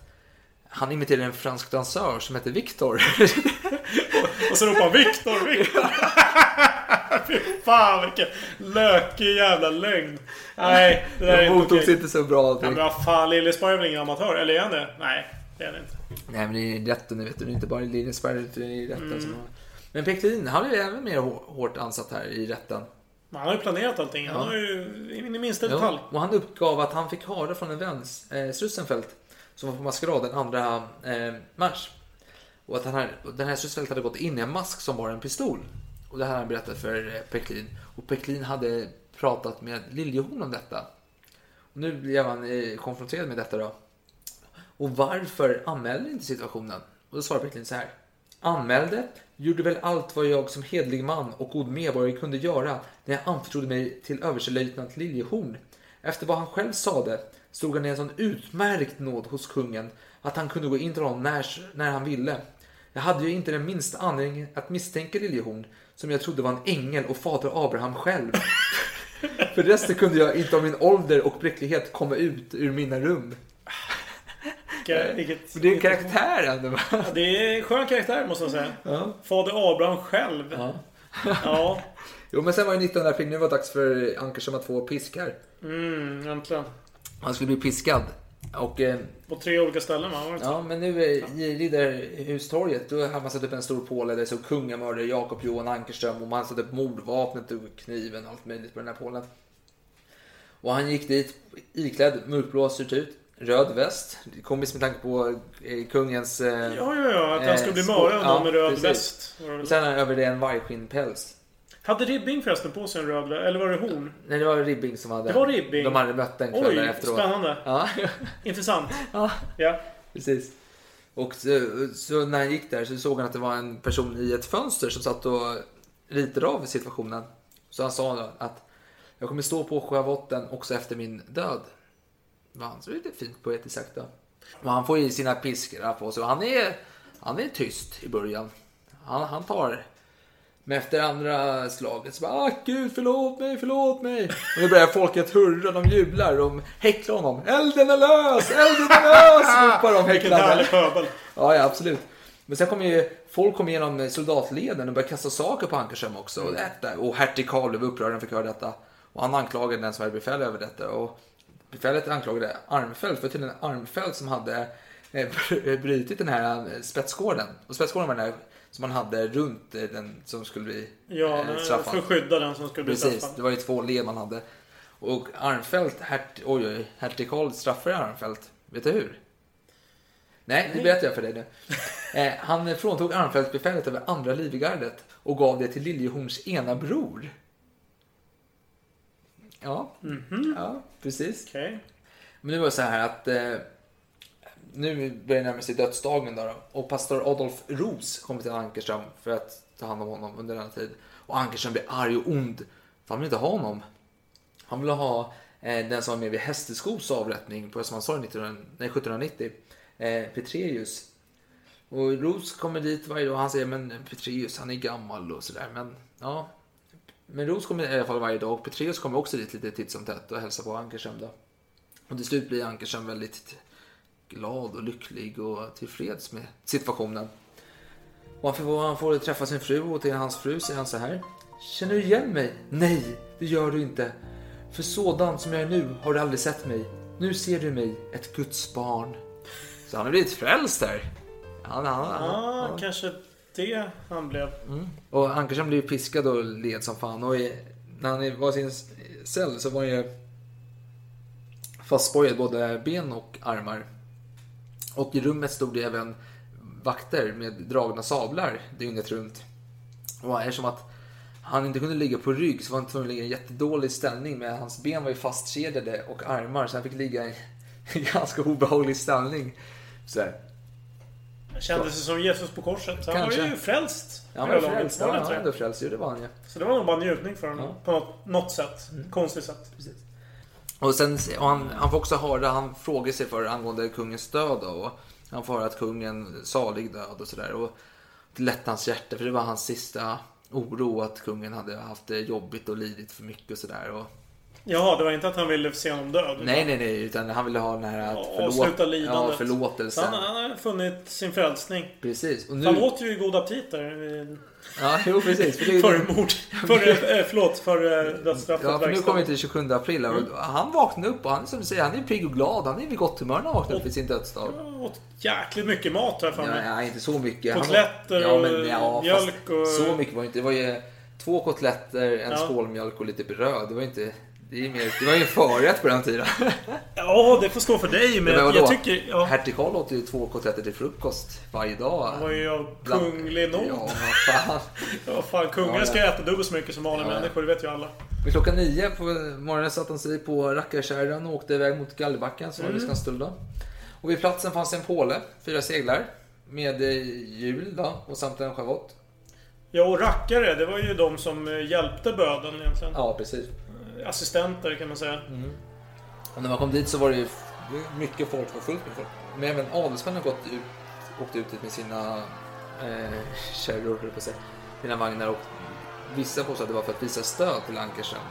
Speaker 2: han imiterade en fransk dansör som heter Victor.
Speaker 1: Och så ropade han Viktor, Viktor! Fy fan vilken lökig jävla lögn. Nej, det där är inte okej.
Speaker 2: inte så bra.
Speaker 1: Ja, men vad fan, Liljesberg är väl ingen amatör? Eller är han det? Nej, det är han inte.
Speaker 2: Nej men det är rätten, nu vet du. Det är inte bara Linjesberg, utan det är rätten
Speaker 1: Mm.
Speaker 2: som har... Men Peklin, han är ju även mer hår- hårt ansatt här i rätten.
Speaker 1: Men han har ju planerat allting. Han
Speaker 2: Ja.
Speaker 1: har ju in i minsta detalj.
Speaker 2: Ja, och han uppgav att han fick höra från en vän, eh, Strussenfeldt, som var på maskerad den andra eh, mars. Och att han den här Strussenfeldt hade gått in i en mask som var en pistol. Och det här har han berättat för eh, Peklin. Och Peklin hade pratat med Liljehorn om detta. Och nu blev han eh, konfronterad med detta då. Och varför anmälde inte situationen? Och då svarar Peklin så här. Anmälde, gjorde väl allt vad jag som hedlig man och god medborgare kunde göra när jag anförtrodde mig till överstelöjtnant Liljehorn. Efter vad han själv sade stod han i en sån utmärkt nåd hos kungen att han kunde gå in till honom när, när han ville. Jag hade ju inte den minsta anledning att misstänka Liljehorn som jag trodde var en ängel och fader Abraham själv. För resten kunde jag inte av min ålder och bräcklighet komma ut ur mina rum.
Speaker 1: Vilka- Vilket,
Speaker 2: Det är en karaktär ändå va?
Speaker 1: Ja, det är en skön karaktär måste jag säga.
Speaker 2: Ja.
Speaker 1: Fader Abraham själv.
Speaker 2: Ja.
Speaker 1: Ja.
Speaker 2: Jo, men sen var det 19 april. Nu var det dags för Ankerström att få piskar.
Speaker 1: Mm, äntligen.
Speaker 2: Han skulle bli piskad. Och, eh,
Speaker 1: På tre olika ställen va? Det
Speaker 2: ja, men nu eh, i Riddarhustorget, då hade man satt upp en stor påle där det stod kungamördare Jakob Johan Ankerström och man satt upp mordvapnet och kniven och allt möjligt på den här pålen. Och han gick dit iklädd mörkblå surt ut, röd väst. Komiskt med tanke på eh, kungens...
Speaker 1: Ja, ja, ja. Att han skulle bli mördad ja, med röd
Speaker 2: precis.
Speaker 1: väst. Det
Speaker 2: sen över det en vargskinnpäls.
Speaker 1: Hade Ribbing förresten på sig en röd? Eller var det hon?
Speaker 2: Nej, det var Ribbing som hade
Speaker 1: Det var Ribbing?
Speaker 2: De hade mött en kväll där
Speaker 1: Oj,
Speaker 2: efteråt.
Speaker 1: spännande.
Speaker 2: Ja,
Speaker 1: Intressant.
Speaker 2: ja,
Speaker 1: Ja.
Speaker 2: precis. Och så, så när han gick där så såg han att det var en person i ett fönster som satt och ritade av situationen. Så han sa då att jag kommer stå på schavotten också efter min död. Va, Så det är lite fint poetiskt sagt då. Och han får ju sina piskor på sig och han är, han är tyst i början. Han, han tar men efter andra slaget så bara ah, Gud förlåt mig, förlåt mig. Och nu börjar folket hurra, de jublar, de häcklar honom. Elden är lös, elden är lös! ropar de häcklande. Ja, ja, absolut. Men sen kommer ju folk kom igenom soldatleden och började kasta saker på Ankerström också. Och, detta. och hertig Karl blev upprörd när han fick höra detta. Och han anklagade den som hade befäl över detta. Och befälet anklagade Armfelt för tydligen Armfelt som hade eh, br- brutit den här eh, spetsgården. Och spetsgården var den här som man hade runt eh, den som skulle bli
Speaker 1: Ja,
Speaker 2: eh, straffad.
Speaker 1: för att skydda den som skulle bli
Speaker 2: Precis,
Speaker 1: straffad.
Speaker 2: det var ju två led man hade. Och Armfelt, hert, oj, oj, hertig Karl straffade Armfelt. Vet du hur? Nej, det berättar jag för dig nu. Eh, han fråntog Armfelt befälet över andra livgardet och gav det till Liljehorns ena bror. Ja, ja precis.
Speaker 1: Okej.
Speaker 2: Men nu var det så här att eh, nu börjar det närma sig dödsdagen då, då och pastor Adolf Ros kommer till Ankerström för att ta hand om honom under denna tid. Och Ankerström blir arg och ond för han vill inte ha honom. Han vill ha eh, den som var med vid Hästeskos avrättning på Östermalmstorg 1790, eh, Petreus. Och Ros kommer dit varje dag och han säger men Petreus han är gammal och sådär. Men ja, men Ros kommer i alla fall varje dag och Petreus kommer också dit lite titt som tätt och hälsar på Ankerström då. Och till slut blir Ankerström väldigt glad och lycklig och tillfreds med situationen. Och han får, han får träffa sin fru och till hans fru säger han så här. Känner du igen mig? Nej, det gör du inte. För sådan som jag är nu har du aldrig sett mig. Nu ser du mig, ett Guds barn. Så han har blivit frälst där. Han, han,
Speaker 1: Ja,
Speaker 2: han.
Speaker 1: kanske det han blev.
Speaker 2: Och Ankerström blev piskad och led som fan. Och i, när han var i sin cell så var han ju fastspojad både ben och armar. Och i rummet stod det även vakter med dragna sablar dygnet runt. Och eftersom att han inte kunde ligga på rygg så var han tvungen att ligga i en jättedålig ställning. Men hans ben var ju fastkedjade och armar så han fick ligga i en ganska obehaglig ställning. Så här.
Speaker 1: Kändes det som Jesus på korset. Han
Speaker 2: Kanske.
Speaker 1: var ju frälst.
Speaker 2: Ja, han var frälst. Ja, han var ändå frälst. Jo, det var han ju.
Speaker 1: Så det var nog bara njutning för honom.
Speaker 2: Ja. Mm.
Speaker 1: På något, något sätt. Konstigt sätt.
Speaker 2: Och sen, och han, han får också höra, han frågar sig för angående kungens död och han får höra att kungen salig död och sådär. Och det lättar hans hjärta för det var hans sista oro att kungen hade haft det jobbigt och lidit för mycket och sådär. Och,
Speaker 1: Jaha, det var inte att han ville se honom död.
Speaker 2: nej, nej, nej, utan han ville ha den här att
Speaker 1: Ja, lidandet.
Speaker 2: ja,
Speaker 1: Så
Speaker 2: förlåtelsen.
Speaker 1: han, han har funnit sin frälsning.
Speaker 2: Precis. Och nu,
Speaker 1: Han åt ju i god aptit där.
Speaker 2: Ja, jo, precis. För det,
Speaker 1: För mord. För, eh, förlåt, för eh, dödsstraffet
Speaker 2: Ja, för nu kommer vi till 27 april. och Han vaknade upp och han, som du säger, han är pigg och glad. Han är vid gott humör när han vaknar upp vid sin dödsdag.
Speaker 1: Han åt jäkligt mycket mat här för
Speaker 2: Ja,
Speaker 1: mig.
Speaker 2: nej, inte så mycket. Han var-
Speaker 1: Kotletter och mjölk och-
Speaker 2: Så mycket var det inte. Det var ju två kotletter, en
Speaker 1: Ja.
Speaker 2: skål mjölk och lite bröd. Det var inte... Det, är mer, det var ju en förrätt på den tiden.
Speaker 1: Ja, det får stå för dig. Men
Speaker 2: Men
Speaker 1: jag tycker... Ja,
Speaker 2: Hertig Karl åt ju två kotletter till frukost varje dag.
Speaker 1: han var ju av kunglig nåd.
Speaker 2: Ja, vad fan.
Speaker 1: Ja, fan, kungar
Speaker 2: Ja,
Speaker 1: ska äta dubbelt så mycket som vanliga
Speaker 2: Ja,
Speaker 1: människor, det vet ju alla.
Speaker 2: Men klockan nio på morgonen satte han sig på rackarkärran och åkte iväg mot Gallerbacken som var
Speaker 1: Mm.
Speaker 2: vid Skanstull Och vid platsen fanns en påle, fyra seglar, med eh, hjul då, och samt en schavott.
Speaker 1: Ja, och rackare, det var ju de som eh, hjälpte böden egentligen.
Speaker 2: Ja, precis.
Speaker 1: Assistenter kan man säga.
Speaker 2: Och när man kom dit så var det ju mycket folk, det var fullt med folk. Men även adelsmän har gått ut, åkt ut dit med sina eh, kärror, på säga. Sina vagnar och vissa påstår att det var för att visa stöd till Ankerström.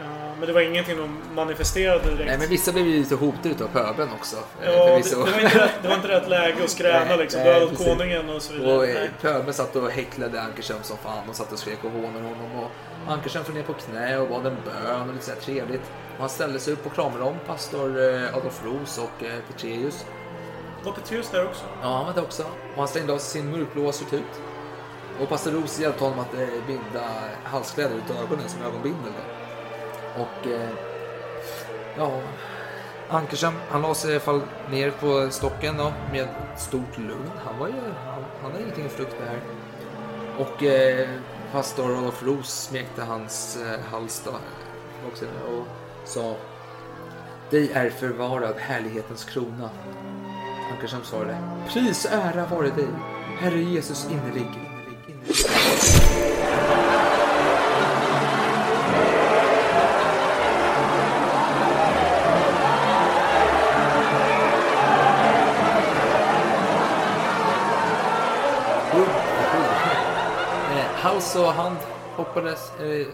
Speaker 1: Ja, men det var ingenting de manifesterade direkt.
Speaker 2: Nej, men vissa blev ju lite hotade utav pöbeln också.
Speaker 1: Ja,
Speaker 2: Eh,
Speaker 1: det,
Speaker 2: förvisso.
Speaker 1: det, var inte rätt, det var inte rätt läge att skräna liksom. Död åt konungen och så vidare.
Speaker 2: Och eh, pöbeln satt och häcklade Ankerström som fan. och satt och skrek och hånade honom. Och Ankerström föll ner på knä och bad en bön och lite så här trevligt. Och han ställde sig upp och kramade om pastor eh, Adolf Roos och eh, Petrelius.
Speaker 1: Var Petrus där också?
Speaker 2: Ja, han var det också. Och han slängde av sig sin mörkblåa sutut. Och pastor Roos hjälpte honom att eh, binda halskläder ut ögonen som ögonbindel. Och ja, Ankerström, han la sig i alla fall ner på stocken då, med stort lugn. Han var ju, han, han hade ingenting att frukta här. Och eh, pastor Adolf Roos smekte hans eh, hals då, eh, också, och sa Dig är förvarad härlighetens krona. Ankerström svarade Pris och ära vare dig, Herre Jesus innerlig. innerlig, innerlig. Och hand hoppades... Eh,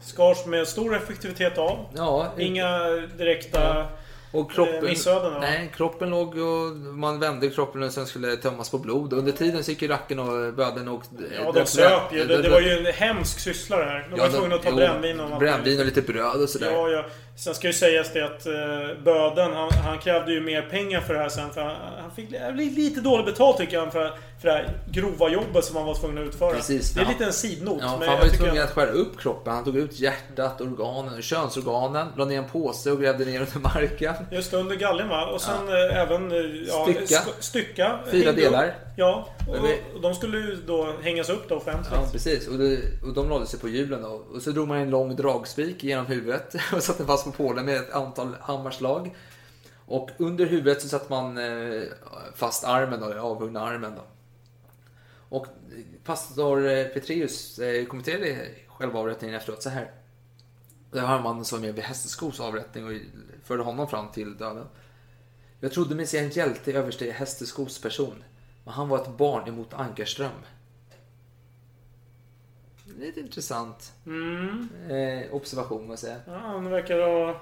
Speaker 1: Skars med stor effektivitet av.
Speaker 2: ja,
Speaker 1: Inga direkta
Speaker 2: och kroppen,
Speaker 1: eh, missöden. va?
Speaker 2: nej, kroppen låg och man vände kroppen och sen skulle tömmas på blod. Under tiden så gick ju racken och böden och...
Speaker 1: Ja, de söp ju. Det, det var ju en hemsk syssla det här. De var
Speaker 2: Ja, de-
Speaker 1: tvungna att ta
Speaker 2: jo,
Speaker 1: brännvin och
Speaker 2: Brännvin och lite bröd och sådär.
Speaker 1: Ja, ja. Sen ska ju sägas det att eh, Böden, han, han krävde ju mer pengar för det här sen. För han, han fick li- lite dåligt betalt tycker han för, för det här grova jobbet som han var tvungen att utföra.
Speaker 2: Precis,
Speaker 1: det är
Speaker 2: ja.
Speaker 1: lite en sidnot.
Speaker 2: Ja,
Speaker 1: men
Speaker 2: han
Speaker 1: jag
Speaker 2: var ju tvungen att skära upp kroppen. Han tog ut hjärtat, organen, könsorganen, la ner en påse och grävde ner under marken.
Speaker 1: Just det, under galgen va? Och sen eh, även... eh, Ja,
Speaker 2: Stycka.
Speaker 1: sk- stycka.
Speaker 2: Fyra delar.
Speaker 1: Upp. Ja, och, de skulle ju då hängas upp då offentligt.
Speaker 2: Ja, precis. Och, det, och de lade sig på hjulen då. Och så drog man en lång dragspik genom huvudet och satte fast på pålen med ett antal hammarslag. Och under huvudet så satte man eh, fast armen då, avhuggna armen då. Och pastor eh, Petrus eh, kommenterade själva avrättningen efteråt så här. Det har mannen som var med vid Hästeskos avrättning och förde honom fram till döden. Jag trodde mig se en hjälte i överste Hästeskos person. Men han var ett barn emot Ankerström. Lite intressant
Speaker 1: Mm.
Speaker 2: eh, observation, jag säga.
Speaker 1: Ja, han verkar ha...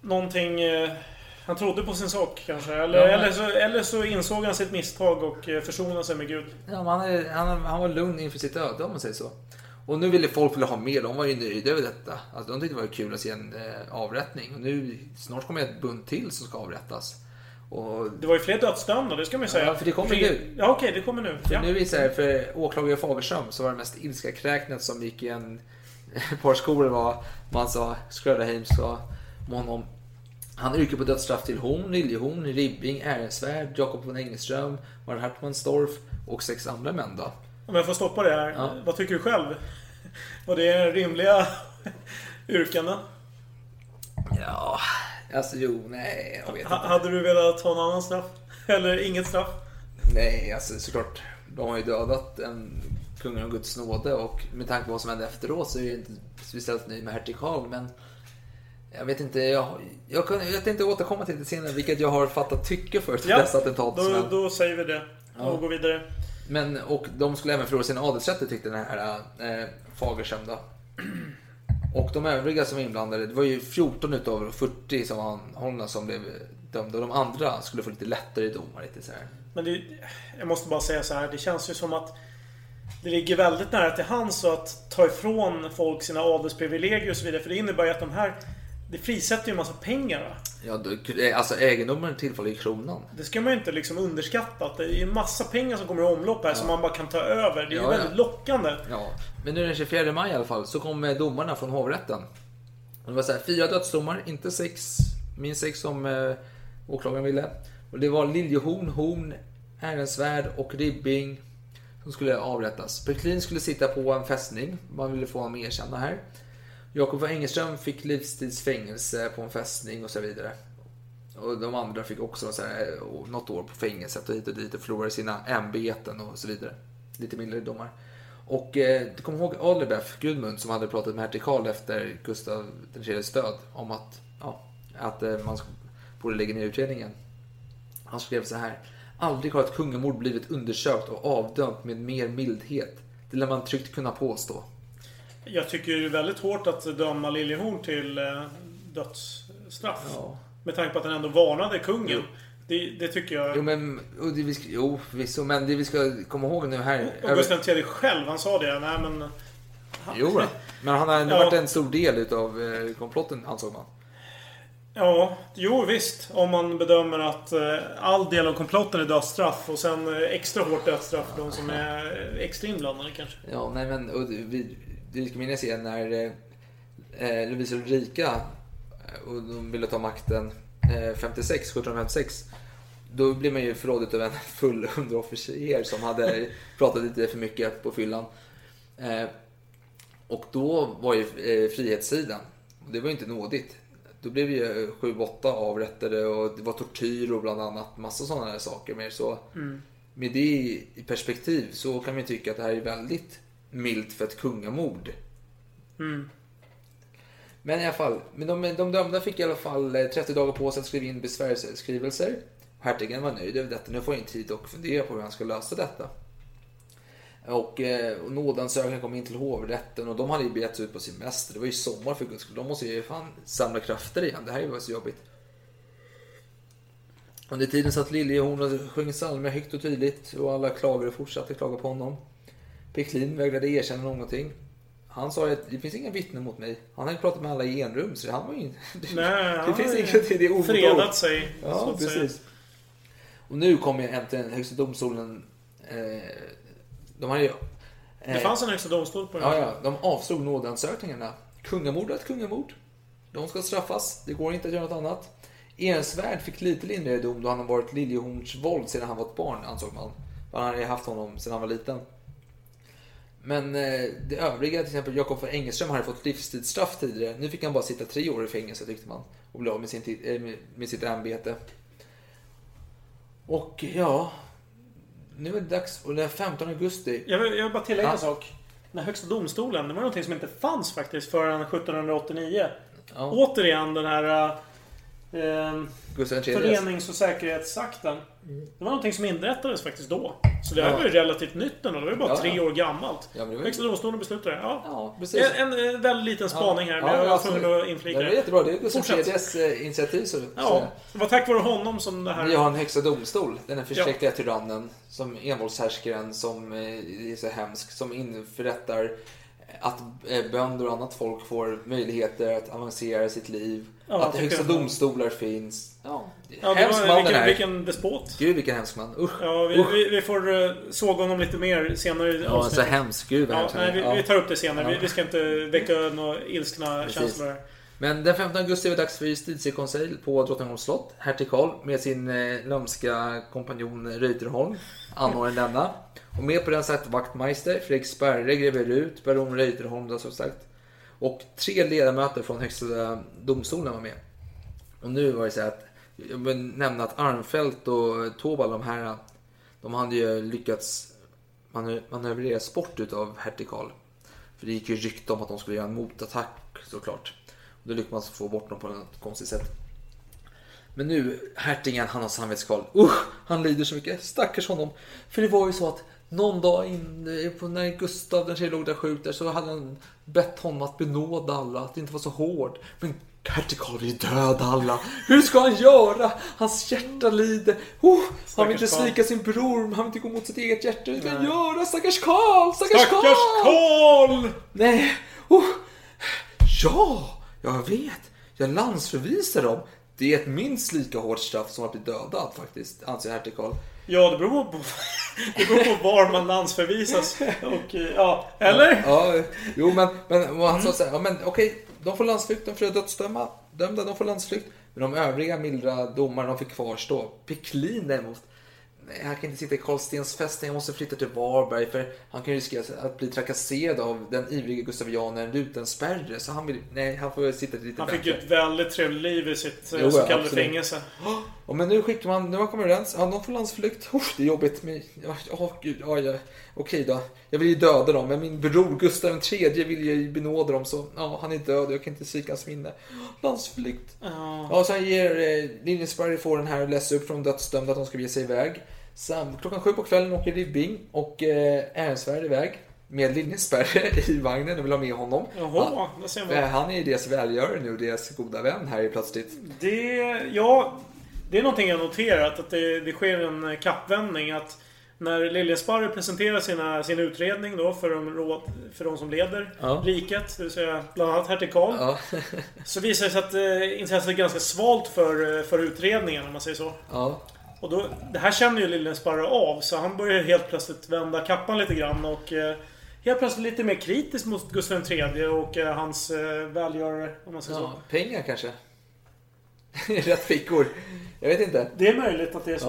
Speaker 1: Någonting... Eh, han trodde på sin sak kanske. Eller,
Speaker 2: Ja, men-
Speaker 1: eller, så, eller så insåg han sitt misstag och eh, försonade sig med Gud.
Speaker 2: Ja, han, är, han, han var lugn inför sitt öde, om man säger så. Och nu ville folk vilja ha mer. De var ju nöjda över detta. Alltså, de tyckte det var kul att se en eh, avrättning. Och nu, snart kommer ett bunt till som ska avrättas. Och
Speaker 1: Det var ju fler dödsdömda, det ska man ju säga.
Speaker 2: Ja, för det kommer
Speaker 1: Fler-
Speaker 2: nu.
Speaker 1: Ja, okej, det kommer nu.
Speaker 2: För
Speaker 1: Ja.
Speaker 2: nu är det för åklagare Fagerström så var det mest ilska kräknet som gick i en par skor var man sa Skröderheim sa om honom. Han yrkar på dödsstraff till Horn, Liljehorn, Ribbing, Ehrensvärd, Jakob von Engelström, Martin Hartmannsdorf och sex andra män då.
Speaker 1: Om jag får stoppa det här.
Speaker 2: Ja.
Speaker 1: Vad tycker du själv? Var det rimliga yrkanden?
Speaker 2: Ja, alltså jo, nej, jag vet inte.
Speaker 1: hade du velat ha en annan straff? Eller inget straff?
Speaker 2: Nej, alltså såklart. De har ju dödat en kungen av Guds nåde och med tanke på vad som hände efteråt så är jag inte speciellt nöjd med hertig Karl. Men jag vet inte, jag, jag, kan, jag tänkte återkomma till det senare vilket jag har fattat tycke för till
Speaker 1: Ja,
Speaker 2: dessa attentat.
Speaker 1: då,
Speaker 2: men,
Speaker 1: då säger vi det.
Speaker 2: Ja.
Speaker 1: Och går vidare.
Speaker 2: men, och de skulle även förlora sina adelsrätter tyckte den här eh, Fagerström då. Och de övriga som var inblandade, det var ju 14 utav 40 som var anhållna som blev dömda. Och de andra skulle få lite lättare domar. Lite så här.
Speaker 1: Men det, jag måste bara säga så här. Det känns ju som att det ligger väldigt nära till hands att ta ifrån folk sina adelsprivilegier och så vidare. För det innebär ju att de här... Det frisätter ju en massa pengar. Va?
Speaker 2: Ja, då, alltså egendomen tillfaller ju kronan.
Speaker 1: Det ska man ju inte liksom underskatta. Att det är ju en massa pengar som kommer i omlopp här som man bara kan ta över. Det är ju
Speaker 2: Ja, ja.
Speaker 1: väldigt lockande.
Speaker 2: Ja, men nu den 24 maj i alla fall så kom eh, domarna från hovrätten. Det var så här, fyra dödsdomar, inte sex, minst sex som eh, åklagaren ville. Och det var Liljehorn, Horn, Ehrensvärd och Ribbing som skulle avrättas. Peklin skulle sitta på en fästning, man ville få honom erkänna här. Jakob von Engelström fick livstidsfängelse på en fästning och så vidare. Och de andra fick också så här, eh, något år på fängelset och hit och dit och förlorade sina ämbeten och så vidare. Lite mindre domar. Och eh, du kommer ihåg Adlerbeff, Gudmund, som hade pratat med hertig Karl efter Gustav IIIs död om att, ja, att eh, man borde lägga ner utredningen. Han skrev så här. Aldrig har ett kungamord blivit undersökt och avdömt med mer mildhet. Det lär man tryggt kunna påstå.
Speaker 1: Jag tycker det är väldigt hårt att döma Liljehorn till eh, dödsstraff.
Speaker 2: Ja.
Speaker 1: Med tanke på att han ändå varnade kungen. Det, det tycker jag...
Speaker 2: Jo, men, och det vi ska, jo förvisso, men det vi ska komma ihåg nu här...
Speaker 1: Och Gustav III själv, han sa det. Nej men...
Speaker 2: Jo, då. men han har ändå
Speaker 1: Ja.
Speaker 2: varit en stor del utav eh, komplotten, ansåg man.
Speaker 1: Ja, jo visst. Om man bedömer att eh, all del av komplotten är dödsstraff och sen eh, extra hårt dödsstraff för de som är extra inblandade kanske.
Speaker 2: Ja, nej men och vi, minnas igen när eh, eh, Lovisa Ulrika eh, och de ville ta makten eh, 56, 1756. Då blev man ju förrådd av en full underofficer som hade pratat lite för mycket på fyllan. Eh, och då var ju eh, frihetssidan, och det var ju inte nådigt. Då blev ju 7-8 avrättade och det var tortyr och bland annat massa sådana här saker. Men så, med det i perspektiv så kan man tycka att det här är väldigt milt för ett kungamord. Men i alla fall, men de, de dömda fick i alla fall eh, 30 dagar på sig att skriva in besvärsskrivelser. Hertigen var nöjd över detta. Nu får jag inte tid att fundera på hur han ska lösa detta. Och, eh, och nådansökan kom in till hovrätten och de hade ju begett sig ut på semester. Det var ju sommar för guds skull. De måste ju fan samla krafter igen. Det här var så jobbigt. Under tiden satt Liljehorn och sjöng psalmer högt och tydligt och alla klagade och fortsatte klaga på honom. Peklin vägrade erkänna någonting. Han sa att det finns inga vittnen mot mig. Han hade pratat med alla i enrum så han var ju inte...
Speaker 1: Nej,
Speaker 2: det finns inget det är ord
Speaker 1: fredat sig.
Speaker 2: Ja,
Speaker 1: att säga.
Speaker 2: precis. Och nu kommer äntligen Högsta domstolen. Eh, de har ju...
Speaker 1: Det fanns en högsta domstol på
Speaker 2: Ja,
Speaker 1: här
Speaker 2: ja, de avslog nådeansökningarna. Kungamord är ett kungamord. De ska straffas. Det går inte att göra något annat. Ehrensvärd fick lite lindrigare dom då han har varit Liljehorns våld sedan han var ett barn, ansåg man. Han hade haft honom sedan han var liten. Men eh, det övriga, till exempel Jakob von Engelström hade fått livstidsstraff tidigare. Nu fick han bara sitta tre år i fängelse tyckte man. Och bli av med, sin, eh, med, med sitt ämbete. Och ja, nu är det dags. Och den 15 augusti.
Speaker 1: Jag vill, jag vill bara tillägga
Speaker 2: Ja.
Speaker 1: en sak. Den här högsta domstolen, det var någonting som inte fanns faktiskt förrän 1789.
Speaker 2: Ja.
Speaker 1: Återigen den här... Eh, förenings och säkerhetsakten. Det var någonting som inrättades faktiskt då. Så det här
Speaker 2: Ja.
Speaker 1: var ju relativt nytt ändå. Det var ju bara
Speaker 2: Ja,
Speaker 1: tre
Speaker 2: ja.
Speaker 1: år gammalt.
Speaker 2: Ja, det var
Speaker 1: Högsta domstolen beslutade det. Ja. En, en, väldigt liten spaning här, men
Speaker 2: Ja,
Speaker 1: jag var
Speaker 2: absolut.
Speaker 1: tvungen att inflika
Speaker 2: Det var jättebra. Det är Gustav. IIIs eh, initiativ. Så,
Speaker 1: Ja, det var tack vare honom som det här...
Speaker 2: Vi har en högsta domstol. Den är förskräckliga tyrannen, som envåldshärskaren, som eh, är så hemsk, som införrättar att eh, bönder och annat folk får möjligheter att avancera i sitt liv.
Speaker 1: Ja,
Speaker 2: att högsta domstolar finns. Ja,
Speaker 1: Ja, det
Speaker 2: hemsk man den
Speaker 1: vilken,
Speaker 2: här.
Speaker 1: vilken despot.
Speaker 2: Gud vilken hemsk man. Usch.
Speaker 1: Ja, vi,
Speaker 2: Usch.
Speaker 1: vi, vi får uh, såga honom lite mer senare i
Speaker 2: Ja, så hemsk. Gud
Speaker 1: Ja,
Speaker 2: hemsk
Speaker 1: nej, vi,
Speaker 2: Ja.
Speaker 1: vi tar upp det senare. Vi,
Speaker 2: Ja.
Speaker 1: vi ska inte väcka några ilskna
Speaker 2: Precis.
Speaker 1: känslor här.
Speaker 2: Men den 15 augusti är det dags för justitiekonselj på Drottningholms slott. Hertig Karl med sin eh, lömska kompanjon Reuterholm anordnar denna. Och med på den satt Wachtmeister, Fredrik Sperre, greve Rut, baron Reuterholm då, som sagt. Och tre ledamöter från högsta domstolen var med. Och nu var det så att, jag vill nämna att Armfelt och Tobal, de här, de hade ju lyckats manövrera manövreras bort utav hertig Karl. För det gick ju rykte om att de skulle göra en motattack såklart. Och då lyckades man få bort dem på något konstigt sätt. Men nu, hertigen, han har samvetskval. Usch, han lider så mycket. Stackars honom. För det var ju så att någon dag in, eh, när Gustav den tredje låg där sjuk där, så hade han bett honom att benåda alla, att inte vara så hård. Men hertig Karl vill döda alla. Hur ska han göra? Hans hjärta lider. Oh, han vill inte svika sin bror, han vill inte gå mot sitt eget hjärta. Hur ska han göra? Stackars Karl! Stackars,
Speaker 1: Stackars!
Speaker 2: Karl! Nej! Oh. Ja, jag vet. Jag landsförvisar dem. Det är ett minst lika hårt straff som att bli dödad faktiskt, anser hertig Karl.
Speaker 1: Ja, det beror på, det beror på var man landsförvisas. Och, eh, ja, eller?
Speaker 2: Ja, jo men, men han sa så här, ja, men okej, de får landsflykt, de får dödsdömda, dömda, de får landsflykt. Men de övriga mildra domarna, de fick kvarstå. Peklin däremot, nej, han kan inte sitta i Karlstens fästning, han måste flytta till Varberg för han kan riskera att bli trakasserad av den ivrige gustavianen Rutensperre. Så han vill, nej, han får sitta lite
Speaker 1: Han fick
Speaker 2: bättre.
Speaker 1: ju ett väldigt trevligt liv i sitt eh,
Speaker 2: Jo,
Speaker 1: så
Speaker 2: ja,
Speaker 1: kallade
Speaker 2: absolut.
Speaker 1: fängelse.
Speaker 2: Ja, men nu skickar man, nu har man kommit överens. Ja, de får landsflykt. Usch, det är jobbigt. Men, ja, ja, gud, ja, ja. Okej då. Jag vill ju döda dem, men min bror Gustav III vill ju benåda dem. Så ja, han är död och jag kan inte svika hans minne. Landsflykt.
Speaker 1: Ja.
Speaker 2: Ja, så han ger eh, Linjesberg får den här och läser upp från dödsdömda att de ska ge sig iväg. Sam, klockan sju på kvällen åker Ribbing och eh, Ehrensvärd iväg. med linjespärre i vagnen och vill ha med honom.
Speaker 1: Jaha,
Speaker 2: För
Speaker 1: man.
Speaker 2: han är ju deras välgörare nu och deras goda vän här plötsligt.
Speaker 1: Det, ja, det är någonting jag noterat. Att det, det sker en kappvändning. Att när Liljesparre presenterar sina, sin utredning då för de, råd, för de som leder
Speaker 2: Ja.
Speaker 1: riket, det vill säga bland annat hertig Karl.
Speaker 2: Ja.
Speaker 1: Så visar det sig att eh, intresset är ganska svalt för, eh, för utredningen om man säger så.
Speaker 2: ja.
Speaker 1: Och då, det här känner ju Liljesparre av, så han börjar helt plötsligt vända kappan lite grann och eh, helt plötsligt lite mer kritisk mot Gustav III och eh, hans eh, välgörare, om man säger så.
Speaker 2: Pengar kanske? Rätt fickor. Jag vet inte.
Speaker 1: Det är möjligt att det är så.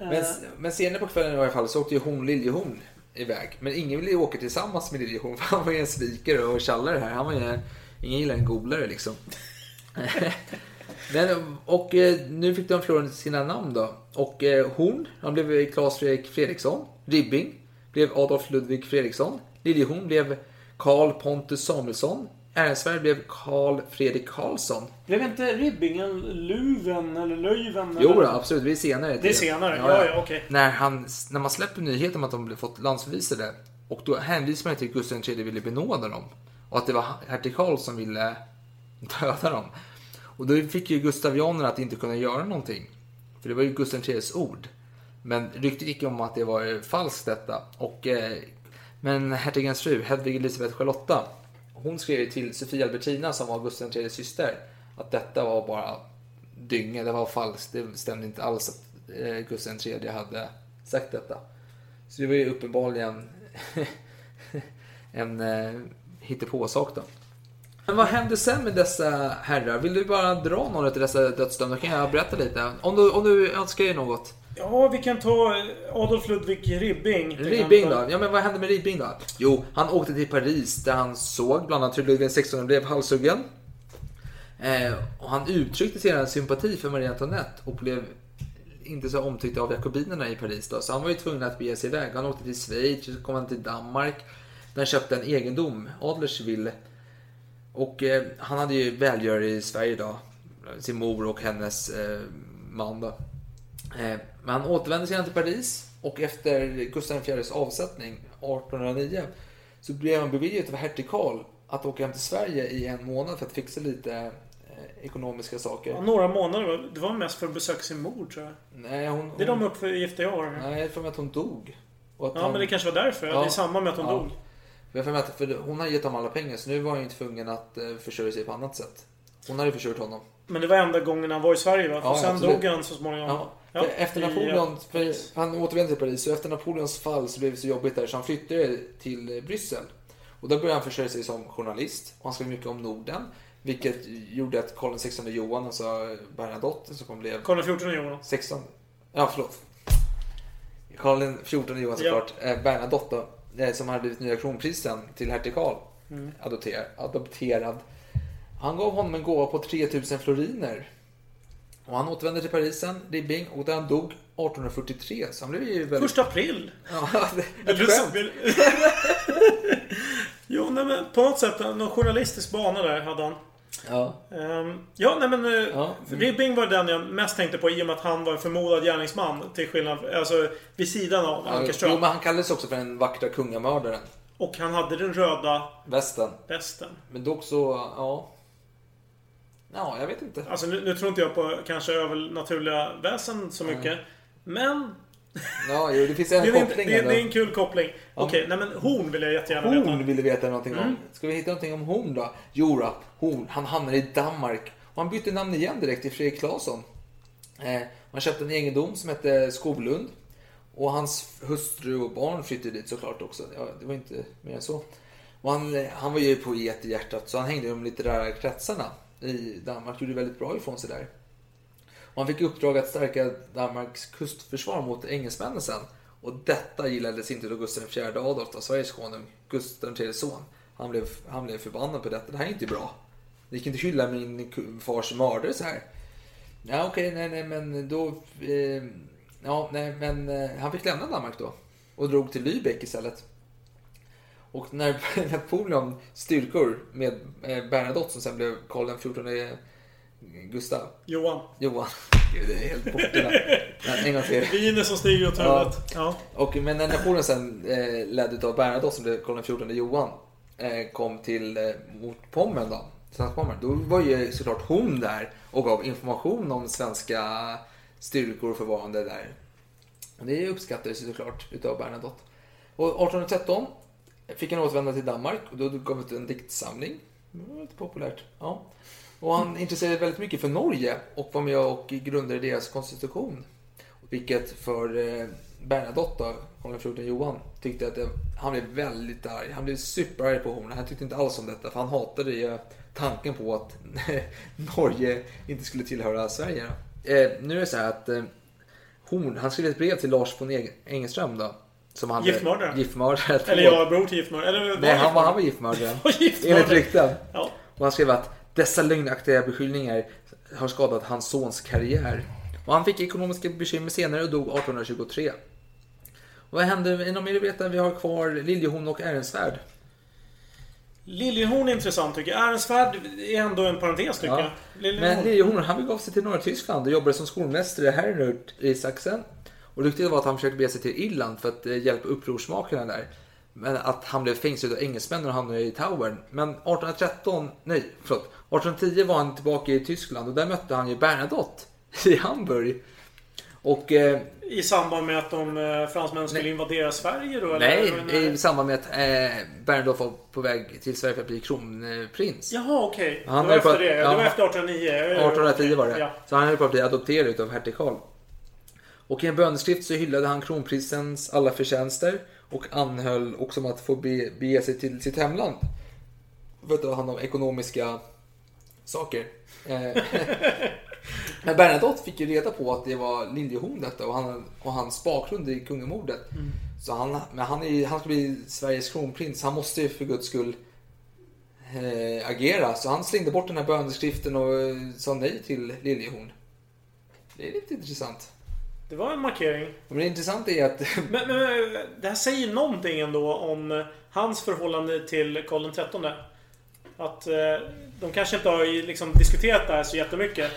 Speaker 2: Ja. Men, men senare på kvällen i alla fall så åkte ju hon Liljehorn iväg. Men ingen ville ju åka tillsammans med Liljehorn för han var ju en svikare och tjallare här. Han var ju en, ingen gillar en golare liksom. Men, och eh, nu fick de förlora sina namn då. Och eh, Horn, han blev Claes Fredrik Fredriksson. Ribbing blev Adolf Ludvig Fredriksson. Liljehorn blev Karl Pontus Samuelsson. Ehrensvärd blev Karl Fredrik Karlsson.
Speaker 1: Blev inte Ribbingen Luven eller Löjven?
Speaker 2: Jo,
Speaker 1: eller?
Speaker 2: då, absolut. Det är senare.
Speaker 1: Det är senare? Ja, ja, okej.
Speaker 2: När, han, när man släpper nyheten om att de blev fått landsförvisade och då hänvisar man till att Gustav III ville benåda dem. Och att det var hertig Karl som ville döda dem. Och då fick ju gustavianerna att inte kunna göra någonting. För det var ju Gustav IIIs ord. Men ryktet gick om att det var falskt detta. Och, eh, men hertigens fru, Hedvig Elisabeth Charlotta, hon skrev ju till Sofia Albertina som var Gustav IIIs syster att detta var bara dynga, det var falskt. Det stämde inte alls att eh, Gustav III hade sagt detta. Så det var ju uppenbarligen en eh, hittepåsak då. Men vad hände sen med dessa herrar? Vill du bara dra några till dessa dödsdömda? Då kan jag berätta lite. Om du, om du önskar dig något.
Speaker 1: Ja, vi kan ta Adolf Ludvig Ribbing.
Speaker 2: Ribbing då? Ja men vad hände med Ribbing då? Jo, han åkte till Paris där han såg bland annat hur Ludvig XVI blev halshuggen. Eh, och han uttryckte sedan sympati för Marie Antoinette och blev inte så omtyckt av jakobinerna i Paris då. Så han var ju tvungen att bege sig iväg. Han åkte till Schweiz, så kom han till Danmark. Där han köpte en egendom, Adlerswil. Och eh, han hade ju välgörare i Sverige då. Sin mor och hennes eh, man då. Men han återvände sedan till Paris och efter Gustav IVs avsättning 1809 så blev han beviljad av hertig Karl att åka hem till Sverige i en månad för att fixa lite eh, ekonomiska saker.
Speaker 1: Ja, några månader. Det var mest för att besöka sin mor, tror jag.
Speaker 2: Nej, hon,
Speaker 1: Det är de
Speaker 2: hon,
Speaker 1: uppgifter jag har.
Speaker 2: nej, jag för mig att hon dog.
Speaker 1: Ja,
Speaker 2: han-
Speaker 1: men det kanske var därför.
Speaker 2: Ja.
Speaker 1: Det är samma med att hon
Speaker 2: Ja.
Speaker 1: dog.
Speaker 2: Jag för mig att för hon har gett dem alla pengar så nu var han ju tvungen att eh, försörja sig på annat sätt. Hon hade försörjt honom.
Speaker 1: Men det var enda gången han var i Sverige, va? För
Speaker 2: Ja,
Speaker 1: sen
Speaker 2: absolut.
Speaker 1: dog han så småningom.
Speaker 2: Ja.
Speaker 1: Ja,
Speaker 2: efter
Speaker 1: i,
Speaker 2: Napoleon,
Speaker 1: ja,
Speaker 2: han återvände till Paris, så efter Napoleons fall så blev det så jobbigt där så han flyttade till eh, Bryssel. Och då började han försörja sig som journalist och han skrev mycket om Norden. Vilket gjorde att Karl XVI Johan, alltså Bernadotte, som kom blev
Speaker 1: Karl XIV Johan.
Speaker 2: 16... Ja, förlåt. Karl XIV Johan såklart. Ja. Bernadotte då, eh, som hade blivit nya kronprinsen till hertig Karl.
Speaker 1: Mm.
Speaker 2: Adopter, adopterad. Han gav honom en gåva på 3000 floriner. Och han återvände till Paris sen, Ribbing, och där han dog 1843. Så han blev ju väldigt...
Speaker 1: Första april.
Speaker 2: Ja, det,
Speaker 1: Eller jo, nej, men på något sätt, någon journalistisk bana där hade han.
Speaker 2: Ja.
Speaker 1: Ehm, ja, nej men... eh,
Speaker 2: Ja.
Speaker 1: Ribbing var den jag mest tänkte på i och med att han var en förmodad gärningsman. Till skillnad, alltså vid sidan av
Speaker 2: Ja,
Speaker 1: Ankerström.
Speaker 2: jo, men han kallades också för den vackra kungamördaren.
Speaker 1: Och han hade den röda
Speaker 2: Västen.
Speaker 1: västen.
Speaker 2: Men dock så, ja... Ja, jag vet inte.
Speaker 1: Alltså nu, nu tror inte jag på kanske övernaturliga väsen så mycket. Men...
Speaker 2: Ja, jo, det finns en
Speaker 1: det,
Speaker 2: koppling
Speaker 1: det, är-
Speaker 2: ändå.
Speaker 1: det är en kul koppling. Okej, nej men horn vill jag jättegärna
Speaker 2: Horn
Speaker 1: veta.
Speaker 2: vill du veta någonting
Speaker 1: Mm.
Speaker 2: om. Ska vi hitta någonting om Horn då? Jo då, Horn. Han hamnade i Danmark. Och han bytte namn igen direkt till Fredrik Claesson. Eh, han köpte en egendom som hette Skoglund. Och hans hustru och barn flyttade dit såklart också. Ja, det var inte mer än så. Och han, eh, han var ju poet i hjärtat så han hängde i de litterära kretsarna i Danmark. Gjorde väldigt bra ifrån sig där. Och han fick i uppdrag att stärka Danmarks kustförsvar mot engelsmännen sen. Och detta gillades inte då Gustav IV Adolf, då, Sveriges konung, Gustav IIIs son. Han blev, han blev förbannad på detta. Det här är inte bra. Ni kan inte hylla min fars mördare så här. Ja, okej, nej, nej, men då... Eh, ja, nej, men eh, han fick lämna Danmark då. Och drog till Lübeck istället. Och när Napoleon styrkor med eh, Bernadotte som sen blev Karl XIV Gustav
Speaker 1: Johan.
Speaker 2: Johan. Gud, det är helt borta. En gång till.
Speaker 1: Viner som stiger åt
Speaker 2: Ja.
Speaker 1: huvudet. Ja.
Speaker 2: Och, men när Napoleon sen eh, ledd av Bernadotte som blev Karl XIV Johan eh, kom till eh, mot Pommern då, Pommern, då var ju såklart hon där och gav information om svenska styrkor och förvarande där. Det uppskattades ju såklart utav Bernadotte. Och 1813 fick han återvända till Danmark och då gav han ut en diktsamling. Det var lite populärt. Ja. Och han intresserade sig väldigt mycket för Norge och var med och grundade deras konstitution. Vilket för eh, Bernadotte, Karl XIV Johan, tyckte att det, han blev väldigt arg. Han blev superarg på honom. Han tyckte inte alls om detta för han hatade ju tanken på att Norge inte skulle tillhöra Sverige. Eh, nu är det så här att eh, Horn, han skrev ett brev till Lars von Engeström då. Som han
Speaker 1: Giftmördare.
Speaker 2: Giftmördare.
Speaker 1: Eller jag bror till giftmördare. Eller
Speaker 2: Nej, han var, han var giftmördare.
Speaker 1: var giftmördare.
Speaker 2: Enligt rykten.
Speaker 1: Ja.
Speaker 2: Och han skrev att dessa lögnaktiga beskyllningar har skadat hans sons karriär. Och han fick ekonomiska bekymmer senare och dog 1823. Och vad hände? Är mer du vet? Vi har kvar Liljehorn och Ehrensvärd.
Speaker 1: Liljehorn är intressant tycker jag. Ehrensvärd är ändå en parentes tycker
Speaker 2: Ja.
Speaker 1: jag. Liljehorn.
Speaker 2: Men Liljehorn han begav sig till norra Tyskland och jobbade som skolmästare Herrnhut i Sachsen. Och ryktet var att han försökte bege sig till Irland för att eh, hjälpa upprorsmakarna där. Men att han blev fängslad av engelsmän och hamnade i Towern. Men 1813, nej förlåt. 1810 var han tillbaka i Tyskland och där mötte han ju Bernadotte i Hamburg. Och eh,
Speaker 1: I samband med att de eh, fransmännen skulle invadera Sverige då? Eller?
Speaker 2: nej, i samband med att eh, Bernadotte var på väg till Sverige för att bli kronprins.
Speaker 1: Jaha, okej.
Speaker 2: Han
Speaker 1: det var efter det.
Speaker 2: ja.
Speaker 1: Det var efter 1809.
Speaker 2: 1810 var det.
Speaker 1: Ja.
Speaker 2: Så han höll på att bli adopterad av hertig Karl. Och i en böneskrift så hyllade han kronprinsens alla förtjänster och anhöll också om att få be, bege sig till sitt hemland. För att ta hand om ekonomiska saker. Eh, Men Bernadotte fick ju reda på att det var Liljehorn detta och, han, och hans bakgrund i kungamordet. Så han, men han, är, han ska bli Sveriges kronprins. Han måste ju för guds skull eh, agera. Så han slängde bort den här böneskriften och eh, sa nej till Liljehorn. Det är lite intressant.
Speaker 1: Det var en markering.
Speaker 2: Men det intressanta är att
Speaker 1: Men, men eh, det här säger någonting ändå om eh, hans förhållande till Karl XIII. Att eh, de kanske inte har liksom diskuterat det här så jättemycket.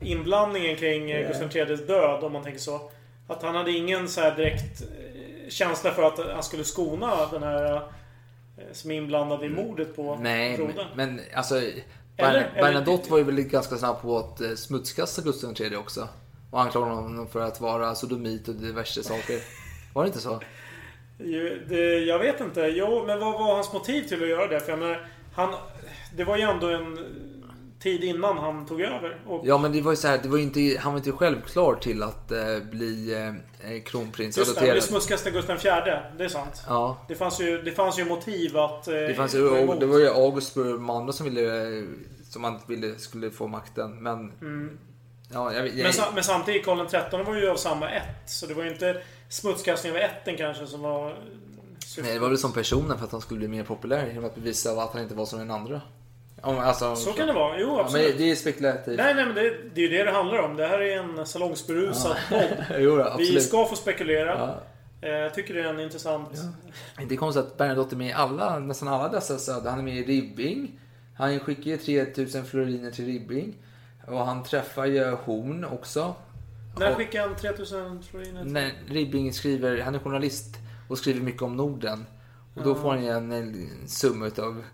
Speaker 1: Inblandningen kring eh, Gustav IIIs död, om man tänker så. Att han hade ingen så här direkt eh, känsla för att han skulle skona den här eh, som är inblandad i mordet på
Speaker 2: Nej, men,
Speaker 1: brodern.
Speaker 2: men alltså...
Speaker 1: Eller-
Speaker 2: Bern,
Speaker 1: eller-
Speaker 2: Bernadotte var ju väl ganska snabb på att smutskasta Gustav III också. Och anklagade honom för att vara sodomit och diverse saker. Var det inte så?
Speaker 1: Det, jag vet inte. Jo, men vad var hans motiv till att göra det? För jag menar, han, det var ju ändå en tid innan han tog över. Och
Speaker 2: Ja, men det var ju så här, det var inte, han var inte självklar till att eh, bli eh, kronprins.
Speaker 1: Just det, han blev
Speaker 2: adopterad.
Speaker 1: smutskaste Gustav IV. Det är sant.
Speaker 2: Ja.
Speaker 1: Det fanns ju, det fanns ju motiv att... eh,
Speaker 2: Det, fanns ju, det var ju August Burmander som ville, eh, som man ville skulle få makten. Men, ja, jag, jag,
Speaker 1: men, men samtidigt, Karl XIII var ju av samma ett. Så det var ju inte smutskastning av ätten kanske som var... syftet.
Speaker 2: nej, det var väl som personen för att han skulle bli mer populär genom att bevisa att han inte var som den andra. Om, alltså,
Speaker 1: Så kan det vara. Jo,
Speaker 2: Ja,
Speaker 1: absolut.
Speaker 2: men det är spekulativt.
Speaker 1: Nej, nej, men det, det är ju det det handlar om. Det här är en salongsberusad podd.
Speaker 2: jo, då,
Speaker 1: Vi ska få spekulera.
Speaker 2: Ja.
Speaker 1: Eh, Jag tycker det är en intressant...
Speaker 2: Det är konstigt att Bernadotte är med i alla, nästan alla dessa söder. Han är med i Ribbing. Han skickar ju 3000 floriner till Ribbing. Och han träffar ju Horn också.
Speaker 1: När skickade han 3000 floriner?
Speaker 2: när Ribbing skriver, han är journalist och skriver mycket om Norden. Och då får han ju en, en summa utav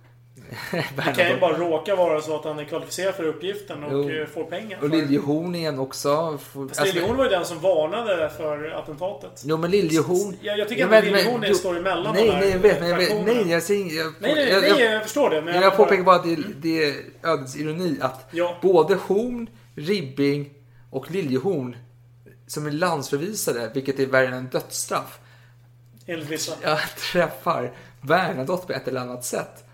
Speaker 1: Det kan ju bara råka vara så att han är kvalificerad för uppgiften och
Speaker 2: Jo.
Speaker 1: eh, får pengar.
Speaker 2: Och Liljehorn igen också. Får-
Speaker 1: Fast
Speaker 2: alltså-
Speaker 1: Liljehorn var ju den som varnade för attentatet.
Speaker 2: Jo men Liljehorn...
Speaker 1: Jag, jag tycker
Speaker 2: Ja, men-
Speaker 1: Liljehorn
Speaker 2: men-
Speaker 1: är står emellan
Speaker 2: Nej,
Speaker 1: de här
Speaker 2: nej, jag vet. Nej, jag, vet,
Speaker 1: fraktionerna.
Speaker 2: nej, jag inget- jag,
Speaker 1: Nej, nej,
Speaker 2: jag,
Speaker 1: nej,
Speaker 2: jag,
Speaker 1: förstår det. Men
Speaker 2: jag,
Speaker 1: jag
Speaker 2: påpekar
Speaker 1: bara-
Speaker 2: bara att det, det är ödets ironi att
Speaker 1: Ja.
Speaker 2: både Horn, Ribbing och Liljehorn som är landsförvisade, vilket är värre än en dödsstraff,
Speaker 1: Enligt vissa.
Speaker 2: jag träffar Bernadotte på ett eller annat sätt.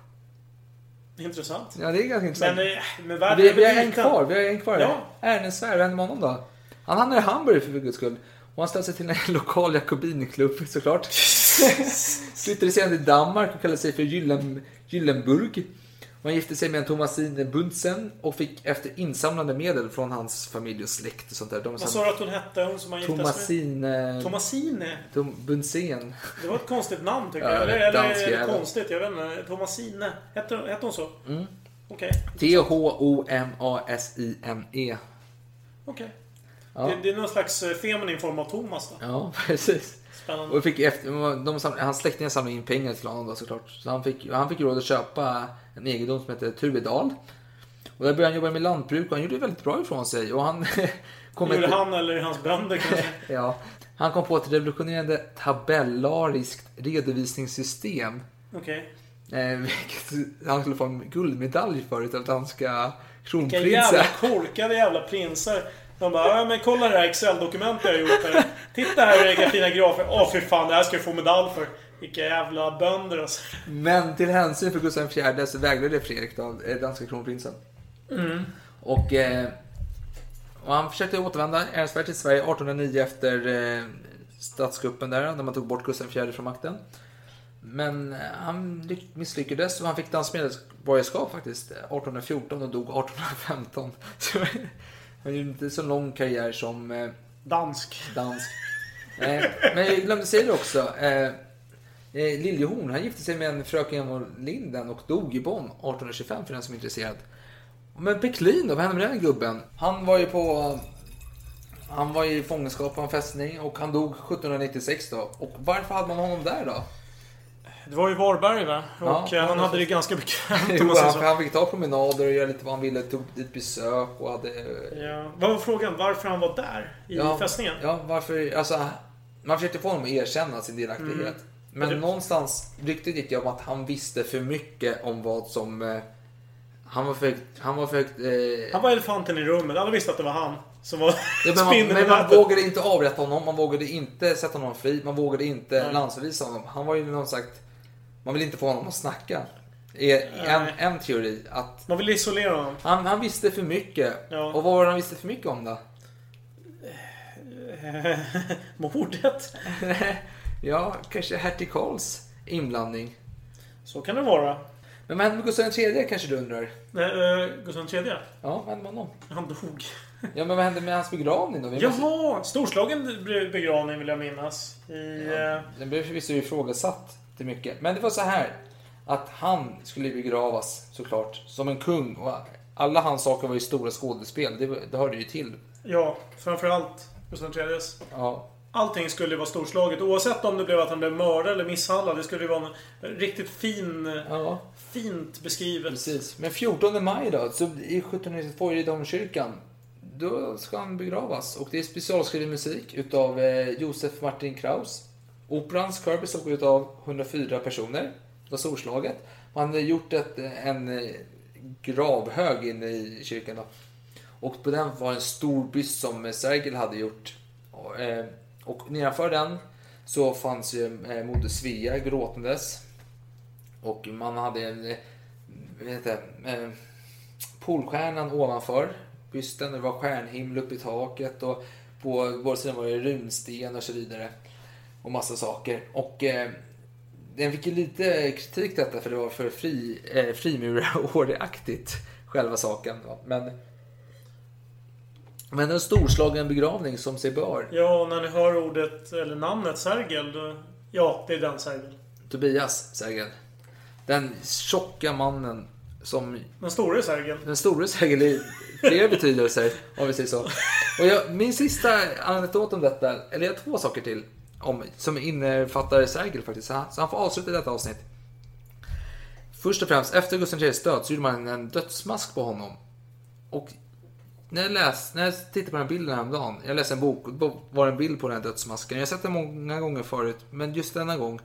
Speaker 1: Intressant.
Speaker 2: Ja, det är ganska intressant.
Speaker 1: Men, eh, men världen
Speaker 2: vi, vi har en kvar, vi har en kvar.
Speaker 1: Ja.
Speaker 2: Ernest Svärd, vad hände med honom då? Han hamnade i Hamburg för guds skull. Och han ställde sig till en lokal jakobinklubb såklart. Flyttade sedan till Danmark och kallade sig för Gyllen, Gyllenburg. Han gifte sig med en Thomasine Buntzen och fick efter insamlade medel från hans familj och släkt och sånt där. De
Speaker 1: Vad sa du att hon hette? Hon som han?
Speaker 2: Thomasine...
Speaker 1: Thomasine.
Speaker 2: Tom, Buntzen.
Speaker 1: Det var ett konstigt namn tycker
Speaker 2: Ja,
Speaker 1: jag. Eller, eller
Speaker 2: jävel.
Speaker 1: konstigt? Jag vet inte. Thomasine. Hette, hette hon så?
Speaker 2: Mm.
Speaker 1: Okej.
Speaker 2: T-H-O-M-A-S-I-N-E.
Speaker 1: Okej.
Speaker 2: Ja.
Speaker 1: Det, det är någon slags eh, feminin form av Thomas då.
Speaker 2: Ja, precis.
Speaker 1: Spännande.
Speaker 2: Och fick efter, de samlade, hans släktingar samlade in pengar till honom då såklart. Så han fick, han fick råd att köpa en egendom som heter Tuvedal. Och där började han jobba med lantbruk och han gjorde väldigt bra ifrån sig. Och han kom
Speaker 1: Gjorde
Speaker 2: ett-
Speaker 1: han eller hans bönder kanske?
Speaker 2: Ja. Han kom på ett revolutionerande tabellariskt redovisningssystem.
Speaker 1: Okej.
Speaker 2: Eh, vilket han skulle få en guldmedalj för utav danska
Speaker 1: Vilka jävla
Speaker 2: kronprinsen.
Speaker 1: korkade jävla prinsar. De bara, ja men kolla det här Excel-dokumentet jag gjort här. Titta här vilka fina grafer. Åh fy fan, det här ska jag få medalj för. Vilka jävla bönder alltså.
Speaker 2: Men till hänsyn för Gustav IV så vägrade Fredrik då, eh, danska kronprinsen.
Speaker 1: Mm.
Speaker 2: Och, eh, och han försökte återvända ärensvärt till Sverige 1809 efter eh, statskuppen där, när man tog bort Gustav IV från makten. Men han lyck- misslyckades och han fick danskt medborgarskap faktiskt 1814 och dog 1815. Så han gjorde inte så lång karriär som eh,
Speaker 1: Dansk.
Speaker 2: dansk. Eh, men jag glömde säga det också. Eh, Liljehorn, han gifte sig med en fröken von Linden och dog i Bonn 1825 för den som är intresserad. Men Peklin då, vad hände med den gubben? Han var ju på... Han var i fångenskap på en fästning och han dog 1796 då. Och varför hade man honom där då?
Speaker 1: Det var ju Varberg va? Och
Speaker 2: Ja,
Speaker 1: eh, han
Speaker 2: ja,
Speaker 1: hade det ganska bekvämt om man säger
Speaker 2: han,
Speaker 1: så.
Speaker 2: han fick ta promenader och göra lite vad han ville. Tog dit besök och hade...
Speaker 1: Ja. Vad var frågan? Varför han var där? I
Speaker 2: Ja,
Speaker 1: fästningen?
Speaker 2: Ja, varför? Alltså, man försökte få honom att erkänna sin delaktighet.
Speaker 1: Mm.
Speaker 2: Men
Speaker 1: Det-
Speaker 2: någonstans, ryktet gick ju om att han visste för mycket om vad som... Eh, han var för. Han var för. Eh,
Speaker 1: Han var elefanten i rummet. Alla visste att det var han som var
Speaker 2: ja, men man, men man vågade inte avrätta honom, man vågade inte sätta honom fri, man vågade inte
Speaker 1: Nej.
Speaker 2: landsförvisa honom. Han var ju någon sagt... Man ville inte få honom att snacka. Är en, en teori att
Speaker 1: Man ville isolera honom.
Speaker 2: han, han visste för mycket.
Speaker 1: Ja.
Speaker 2: Och vad var det han visste för mycket om då?
Speaker 1: Mordet.
Speaker 2: ja, kanske hertig Karls inblandning.
Speaker 1: Så kan det vara.
Speaker 2: Men vad hände med Gustav III kanske du undrar?
Speaker 1: Nej, uh, Gustav III.
Speaker 2: Ja, vad hände med honom?
Speaker 1: Han dog.
Speaker 2: Ja, men vad hände med hans begravning då? Vi måste-
Speaker 1: Jaha! Storslagen be- begravning vill jag minnas. I... eh,
Speaker 2: Den blev förvisso ifrågasatt till mycket. Men det var så här. Att han skulle begravas såklart som en kung. Och alla hans saker var ju stora skådespel. Det, det hörde ju till.
Speaker 1: ja, framförallt Gustav IIIs.
Speaker 2: Ja.
Speaker 1: Allting skulle ju vara storslaget. Oavsett om det blev att han blev mördad eller misshandlad. Det skulle ju vara en riktigt fin...
Speaker 2: ja,
Speaker 1: Fint beskrivet.
Speaker 2: precis. Men 14 maj då, så i 1792 i domkyrkan. Då ska han begravas. Och det är specialskriven musik utav eh, Josef Martin Kraus. Operans kör bestod utav 104 personer. Det var storslaget. Man hade gjort ett, en eh, gravhög inne i kyrkan. Då. Och på den var en stor byst som Sergel hade gjort. Och, eh, och nedanför den så fanns ju eh, Moder Svea gråtandes. Och man hade en, eh, vad heter eh, Polstjärnan ovanför bysten. Det var stjärnhimmel uppe i taket. Och på båda sidor var det runsten och så vidare. Och massa saker. Och eh, den fick ju lite kritik detta för det var för fri, eh, frimuraråreaktigt själva saken. Men, men en storslagen begravning som sig bör.
Speaker 1: Ja, när ni hör ordet, eller namnet Sergel, då... Ja, det är den Sergel.
Speaker 2: Tobias Sergel. Den tjocka mannen som
Speaker 1: Den store Sergel.
Speaker 2: Den store Sergel i flera betydelser, om vi säger så. Och jag, min sista anekdot om detta, eller jag har två saker till, om, som innefattar Sergel faktiskt. Så han, så han får avsluta detta avsnitt. Först och främst, efter Gustav IIIs död så gjorde man en dödsmask på honom. Och när jag, läs, när jag tittade på den här bilden häromdagen, jag läste en bok var en bild på den här dödsmasken. Jag har sett den många gånger förut, men just denna gång,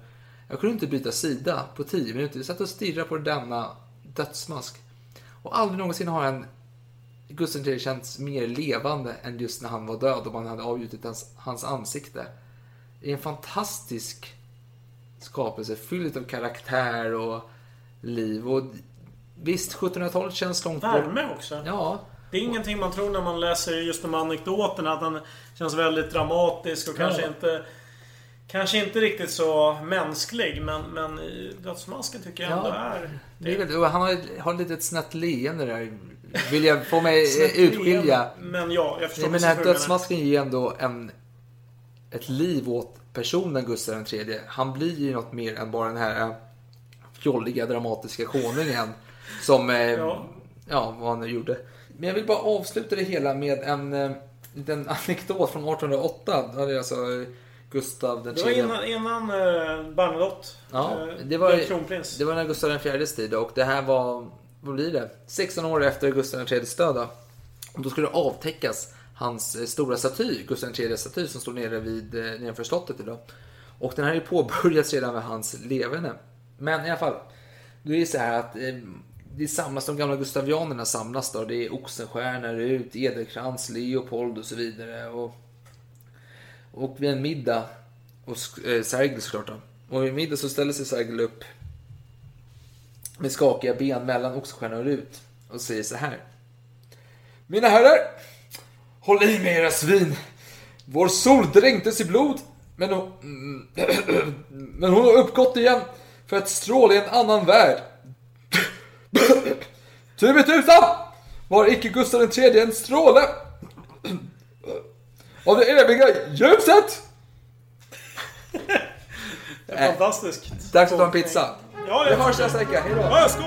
Speaker 2: jag kunde inte byta sida på 10 minuter. Jag satt och stirrade på denna dödsmask. Och aldrig någonsin har en Gustav III känts mer levande än just när han var död och man hade avgjutit hans, hans ansikte. Det är en fantastisk skapelse fylld av karaktär och liv. Och visst, 1700-talet känns långt bort.
Speaker 1: Värme också.
Speaker 2: Ja,
Speaker 1: Det är ingenting man tror när man läser just de anekdoterna. Att den känns väldigt dramatisk och kanske inte... Kanske inte riktigt så mänsklig, men, men i Dödsmasken tycker jag ändå
Speaker 2: Ja.
Speaker 1: är...
Speaker 2: det är han har, har lite ett snett leende där. Vill jag få mig utskilja.
Speaker 1: Men ja, jag förstår
Speaker 2: Nej, men den här dödsmasken ger ju ändå en, ett liv åt personen Gustav III. Han blir ju något mer än bara den här eh, fjolliga dramatiska konungen. Som, eh,
Speaker 1: Ja.
Speaker 2: ja. vad han nu gjorde. Men jag vill bara avsluta det hela med en eh, liten anekdot från 1808. Då hade alltså Gustav den
Speaker 1: Det var innan, innan uh, Bernadotte
Speaker 2: Ja,
Speaker 1: eh,
Speaker 2: det var,
Speaker 1: blev kronprins.
Speaker 2: det var när Gustav IVs tid och det här var, vad blir det? 16 år efter Gustav IIIs död. då. Och då skulle det avtäckas hans eh, stora staty, Gustav IIIs staty som står nere vid eh, nedanför slottet idag. Och den här är påbörjats redan med hans levande. Men i alla fall, då är det så här att eh, det samlas, de gamla gustavianerna samlas då. Det är Oxenstierna, Rut, Edelkrans, Leopold och så vidare. Och, och vid en middag, och eh, Sergel såklart då. Och vid middag så ställer sig Sergel upp med skakiga ben mellan Oxenstierna och Rut och säger så här. Mina herrar, håll i med era svin. Vår sol dränktes i blod, men hon, men hon har uppgått igen för att stråla i en annan värld. Tviveltusan var icke Gustav III en stråle av det eviga ljuset.
Speaker 1: Det är fantastiskt.
Speaker 2: Dags att ta en pizza.
Speaker 1: Ja,
Speaker 2: Vi
Speaker 1: jag
Speaker 2: hörs nästa vecka. Hej då.
Speaker 1: Ja, skål!